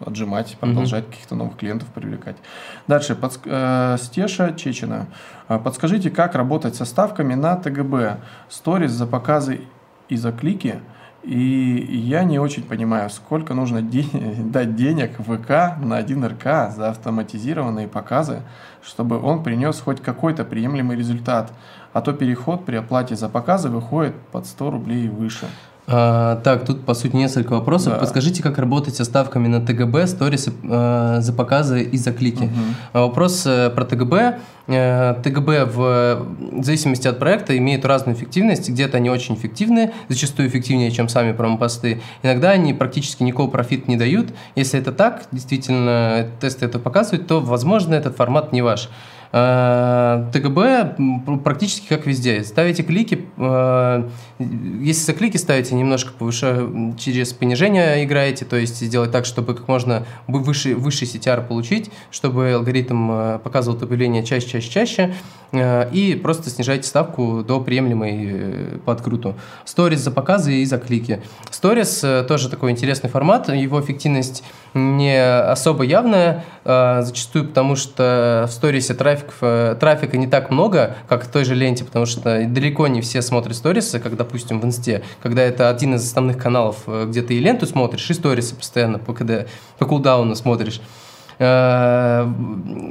отжимать, продолжать угу. каких-то новых клиентов привлекать. Дальше, под, э, Стеша Чечина. Э, подскажите, как работать со ставками на ТГБ, сторис за показы и за клики? И я не очень понимаю, сколько нужно де- дать денег ВК на один РК за автоматизированные показы, чтобы он принес хоть какой-то приемлемый результат. А то переход при оплате за показы выходит под 100 рублей и выше. А, так, тут по сути несколько вопросов. Да. Подскажите, как работать со ставками на ТГБ, сторисы э, за показы и за клики. Угу. Вопрос э, про ТГБ. Э, ТГБ в, в зависимости от проекта имеют разную эффективность. Где-то они очень эффективны, зачастую эффективнее, чем сами промопосты. Иногда они практически никакого профита не дают. Если это так, действительно, тесты это показывают, то, возможно, этот формат не ваш. Э, ТГБ практически как везде. Ставите клики, э, если за клики ставите, немножко повыше, через понижение играете, то есть сделать так, чтобы как можно выше, высший CTR получить, чтобы алгоритм э, показывал объявление чаще, чаще, чаще, и просто снижайте ставку до приемлемой по откруту. Сторис за показы и за клики. Сторис тоже такой интересный формат, его эффективность не особо явная, зачастую потому что в сторисе трафик трафик, э, трафика не так много, как в той же ленте, потому что далеко не все смотрят сторисы, как, допустим, в инсте, когда это один из основных каналов, э, где ты и ленту смотришь, и сторисы постоянно по, КД, по кулдауну смотришь э,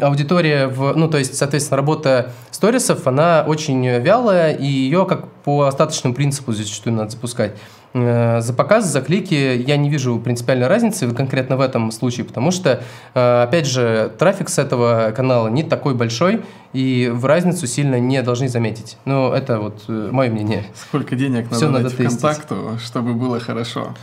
аудитория, в, ну, то есть, соответственно, работа сторисов, она очень вялая, и ее как по остаточному принципу зачастую надо запускать. Э, за показ, за клики я не вижу принципиальной разницы конкретно в этом случае, потому что, э, опять же, трафик с этого канала не такой большой, и в разницу сильно не должны заметить. Ну, это вот э, мое мнение. Сколько денег надо Все дать надо ВКонтакту, чтобы было хорошо?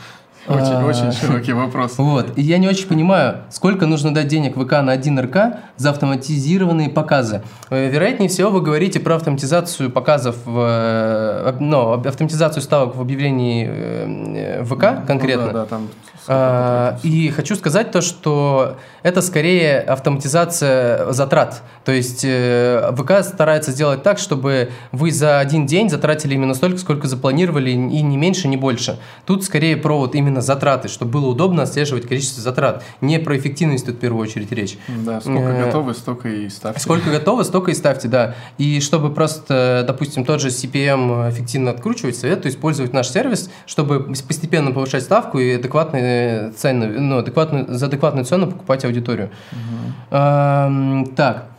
Очень-очень широкий вопрос. Вот. И я не очень понимаю, сколько нужно дать денег ВК на один РК за автоматизированные показы. Э, вероятнее всего, вы говорите про автоматизацию показов, ну, автоматизацию ставок в объявлении э, ВК конкретно. Ну, да, да, там а, и хочу сказать то, что это скорее автоматизация затрат. То есть э, ВК старается сделать так, чтобы вы за один день затратили именно столько, сколько запланировали, и не меньше, не больше. Тут скорее про вот именно затраты, чтобы было удобно отслеживать количество затрат. Не про эффективность тут в первую очередь речь. Да, сколько э, готовы, столько и ставьте. Сколько готовы, столько и ставьте, да. И чтобы просто, допустим, тот же CPM эффективно откручивать, советую использовать наш сервис, чтобы постепенно повышать ставку и адекватные цену, ну, адекватную, за адекватную цену покупать аудиторию. Угу. А, так.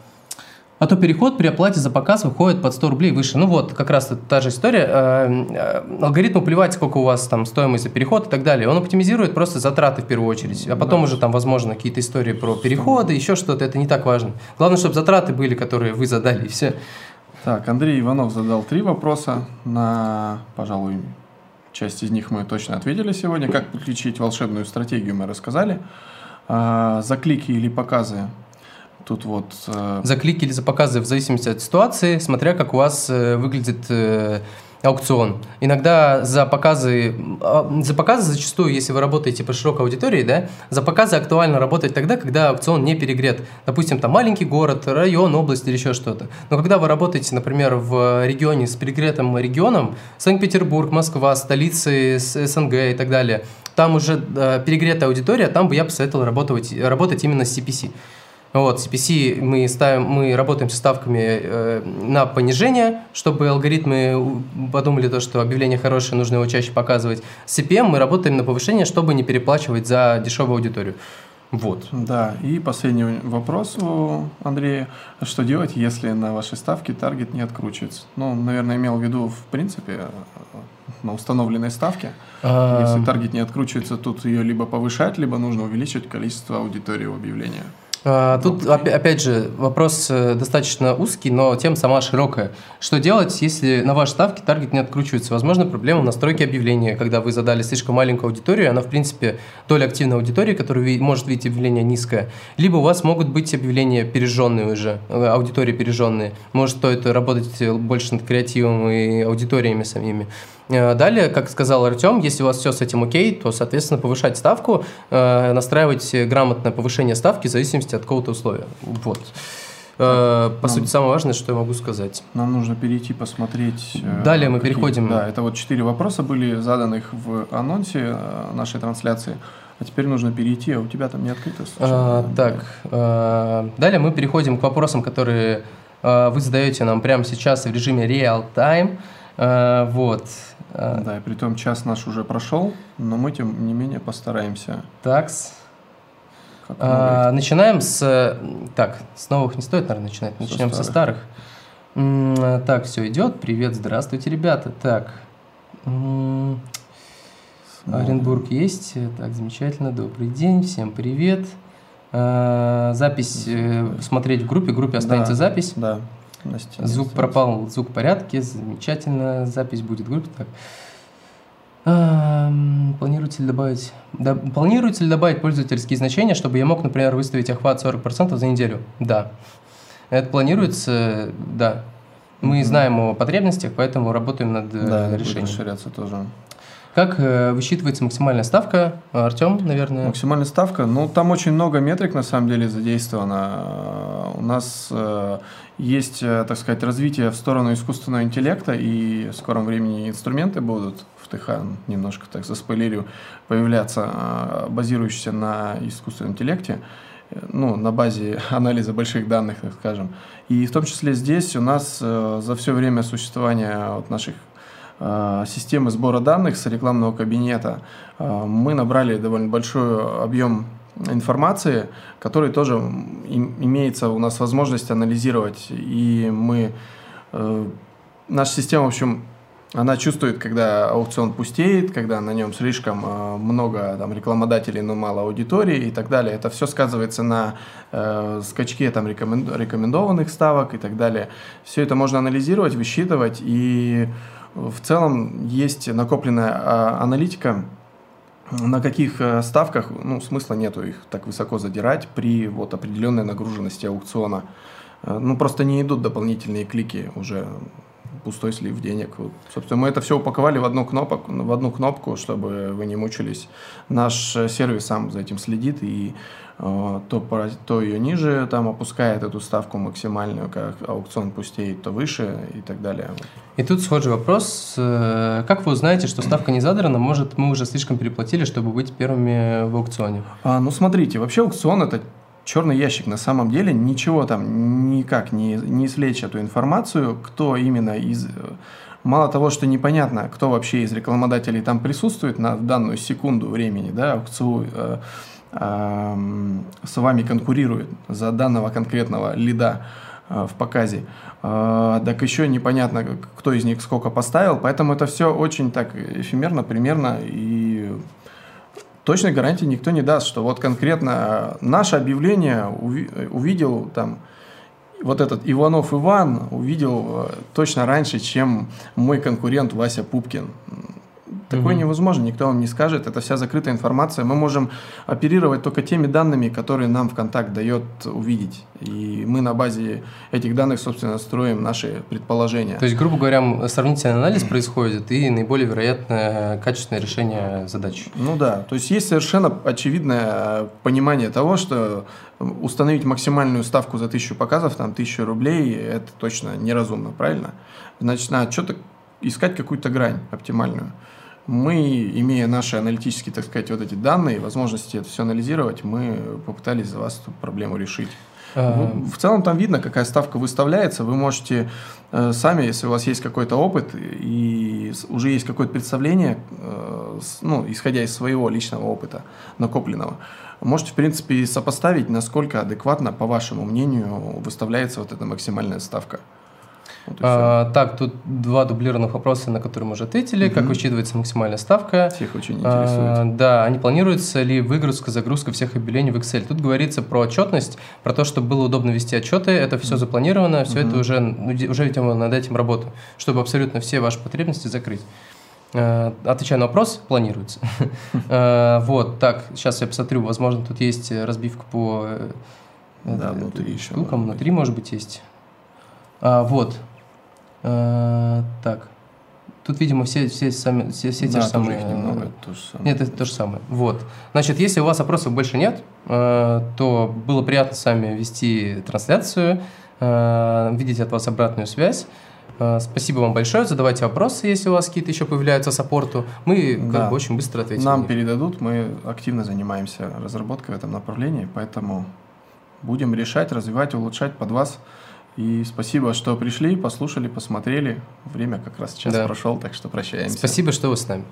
А то переход при оплате за показ выходит под 100 рублей выше. Ну вот, как раз та же история. А, алгоритму плевать, сколько у вас там стоимость за переход и так далее. Он оптимизирует просто затраты в первую очередь. А потом да. уже там, возможно, какие-то истории про переходы, еще что-то. Это не так важно. Главное, чтобы затраты были, которые вы задали, и все. Так, Андрей Иванов задал три вопроса на, пожалуй, Часть из них мы точно ответили сегодня. Как подключить волшебную стратегию, мы рассказали. А, за клики или показы тут вот... Э, за клики или за показы в зависимости от ситуации, смотря как у вас э, выглядит э, аукцион. Иногда за показы, а, за показы зачастую, если вы работаете по широкой аудитории, да, за показы актуально работать тогда, когда аукцион не перегрет. Допустим, там маленький город, район, область или еще что-то. Но когда вы работаете, например, в регионе с перегретым регионом, Санкт-Петербург, Москва, столицы СНГ и так далее, там уже э, перегретая аудитория, там бы я посоветовал работать, работать именно с CPC. Вот, CPC мы, ставим, мы работаем со ставками э, на понижение, чтобы алгоритмы подумали то, что объявление хорошее, нужно его чаще показывать. С CPM мы работаем на повышение, чтобы не переплачивать за дешевую аудиторию. Вот. Да, и последний вопрос у Андрея. Что делать, если на вашей ставке таргет не откручивается? Ну, наверное, имел в виду, в принципе, на установленной ставке. Если таргет не откручивается, тут ее либо повышать, либо нужно увеличить количество аудитории в объявлении. А, тут, опять же, вопрос э, достаточно узкий, но тем сама широкая. Что делать, если на вашей ставке таргет не откручивается? Возможно, проблема в настройке объявления, когда вы задали слишком маленькую аудиторию, она, в принципе, доля активной аудитории, которая может видеть объявление низкая. Либо у вас могут быть объявления пережженные уже, э, аудитории пережженные. Может, стоит работать больше над креативом и аудиториями самими. Э, далее, как сказал Артем, если у вас все с этим окей, то, соответственно, повышать ставку, э, настраивать грамотное повышение ставки в зависимости от какого-то условия. Вот. Э, по нам, сути, самое важное, что я могу сказать. Нам нужно перейти посмотреть. Далее мы какие, переходим. Да, это вот четыре вопроса были заданных в анонсе нашей трансляции. А теперь нужно перейти, а у тебя там не открыто. А, так, а, далее мы переходим к вопросам, которые а, вы задаете нам прямо сейчас в режиме real-time. А, вот. А. Да, и при том час наш уже прошел, но мы тем не менее постараемся. Такс. А, начинаем с... Так, с новых не стоит, наверное, начинать. Начнем со старых. Со старых. Так, все идет. Привет, здравствуйте, ребята. Так. Оренбург есть. Так, замечательно. Добрый день. Всем привет. Запись э, смотреть в группе. В группе останется да, запись. Да. Звук пропал, звук в порядке, замечательно, запись будет в группе. Так. Планируете ли добавить, да, планируете ли добавить пользовательские значения, чтобы я мог, например, выставить охват 40% за неделю? Да. Это планируется, да. Мы знаем о потребностях, поэтому работаем над э, да, решением. Да, расширяться тоже. Как э, высчитывается максимальная ставка? Артем, наверное. Максимальная ставка? Ну, там очень много метрик на самом деле задействовано. У нас э, есть, э, так сказать, развитие в сторону искусственного интеллекта, и в скором времени инструменты будут в ТХ, немножко так заспойлерю, появляться, базирующиеся на искусственном интеллекте ну, на базе анализа больших данных, так скажем. И в том числе здесь у нас за все время существования вот наших Э, системы сбора данных с рекламного кабинета, э, мы набрали довольно большой объем информации, который тоже имеется у нас возможность анализировать. И мы, э, наша система, в общем, она чувствует, когда аукцион пустеет, когда на нем слишком много там, рекламодателей, но мало аудитории и так далее. Это все сказывается на э, скачке там, рекомендованных ставок и так далее. Все это можно анализировать, высчитывать и в целом есть накопленная а, аналитика на каких э, ставках, ну, смысла нету их так высоко задирать при вот определенной нагруженности аукциона. Э, ну, просто не идут дополнительные клики уже пустой слив денег. Вот, собственно, мы это все упаковали в одну, кнопок, в одну кнопку, чтобы вы не мучились. Наш э, сервис сам за этим следит и то, то ее ниже там опускает эту ставку максимальную, как аукцион пустеет, то выше и так далее. И тут схожий вопрос. Э, как вы узнаете, что ставка не задрана? Может, мы уже слишком переплатили, чтобы быть первыми в аукционе? А, ну, смотрите, вообще аукцион – это черный ящик на самом деле ничего там никак не, не извлечь эту информацию, кто именно из... Мало того, что непонятно, кто вообще из рекламодателей там присутствует на данную секунду времени, да, аукцион, э, э, с вами конкурирует за данного конкретного лида э, в показе, э, так еще непонятно, кто из них сколько поставил, поэтому это все очень так эфемерно, примерно и точной гарантии никто не даст, что вот конкретно наше объявление увидел там вот этот Иванов Иван увидел э, точно раньше, чем мой конкурент Вася Пупкин. Такое угу. невозможно, никто вам не скажет, это вся закрытая информация. Мы можем оперировать только теми данными, которые нам ВКонтакт дает увидеть. И мы на базе этих данных, собственно, строим наши предположения. То есть, грубо говоря, сравнительный анализ происходит и наиболее вероятное качественное решение задач. Ну да, то есть есть совершенно очевидное понимание того, что установить максимальную ставку за тысячу показов, там, тысячу рублей, это точно неразумно, правильно? Значит, надо что-то искать какую-то грань оптимальную мы, имея наши аналитические, так сказать, вот эти данные, возможности это все анализировать, мы попытались за вас эту проблему решить. А... В целом там видно, какая ставка выставляется. Вы можете э, сами, если у вас есть какой-то опыт и уже есть какое-то представление, э, ну, исходя из своего личного опыта накопленного, можете, в принципе, сопоставить, насколько адекватно, по вашему мнению, выставляется вот эта максимальная ставка. Вот а, так, тут два дублированных вопроса, на которые мы уже ответили. Угу. Как высчитывается максимальная ставка? Всех очень интересует. А, да, а не планируется ли выгрузка, загрузка всех объявлений в Excel? Тут говорится про отчетность, про то, чтобы было удобно вести отчеты. Это все запланировано, все угу. это уже, ну, уже ведем над этим работу, чтобы абсолютно все ваши потребности закрыть. А, отвечаю на вопрос, планируется. А, вот, так, сейчас я посмотрю, возможно, тут есть разбивка по э, да, внутри еще. Штукам, внутри, может быть, есть. А, вот, а, так. Тут, видимо, все, все, сами, все, все да, те же самые. Их немного, то же самое. Нет, это то же самое. Вот. Значит, если у вас вопросов больше нет, э, то было приятно с вами вести трансляцию, э, видеть от вас обратную связь. Э, спасибо вам большое. Задавайте вопросы, если у вас какие-то еще появляются саппорту. Мы да. как бы очень быстро ответим. Нам передадут, мы активно занимаемся разработкой в этом направлении, поэтому будем решать, развивать, улучшать под вас. И спасибо, что пришли, послушали, посмотрели. Время как раз сейчас да. прошел, так что прощаемся. Спасибо, что вы с нами.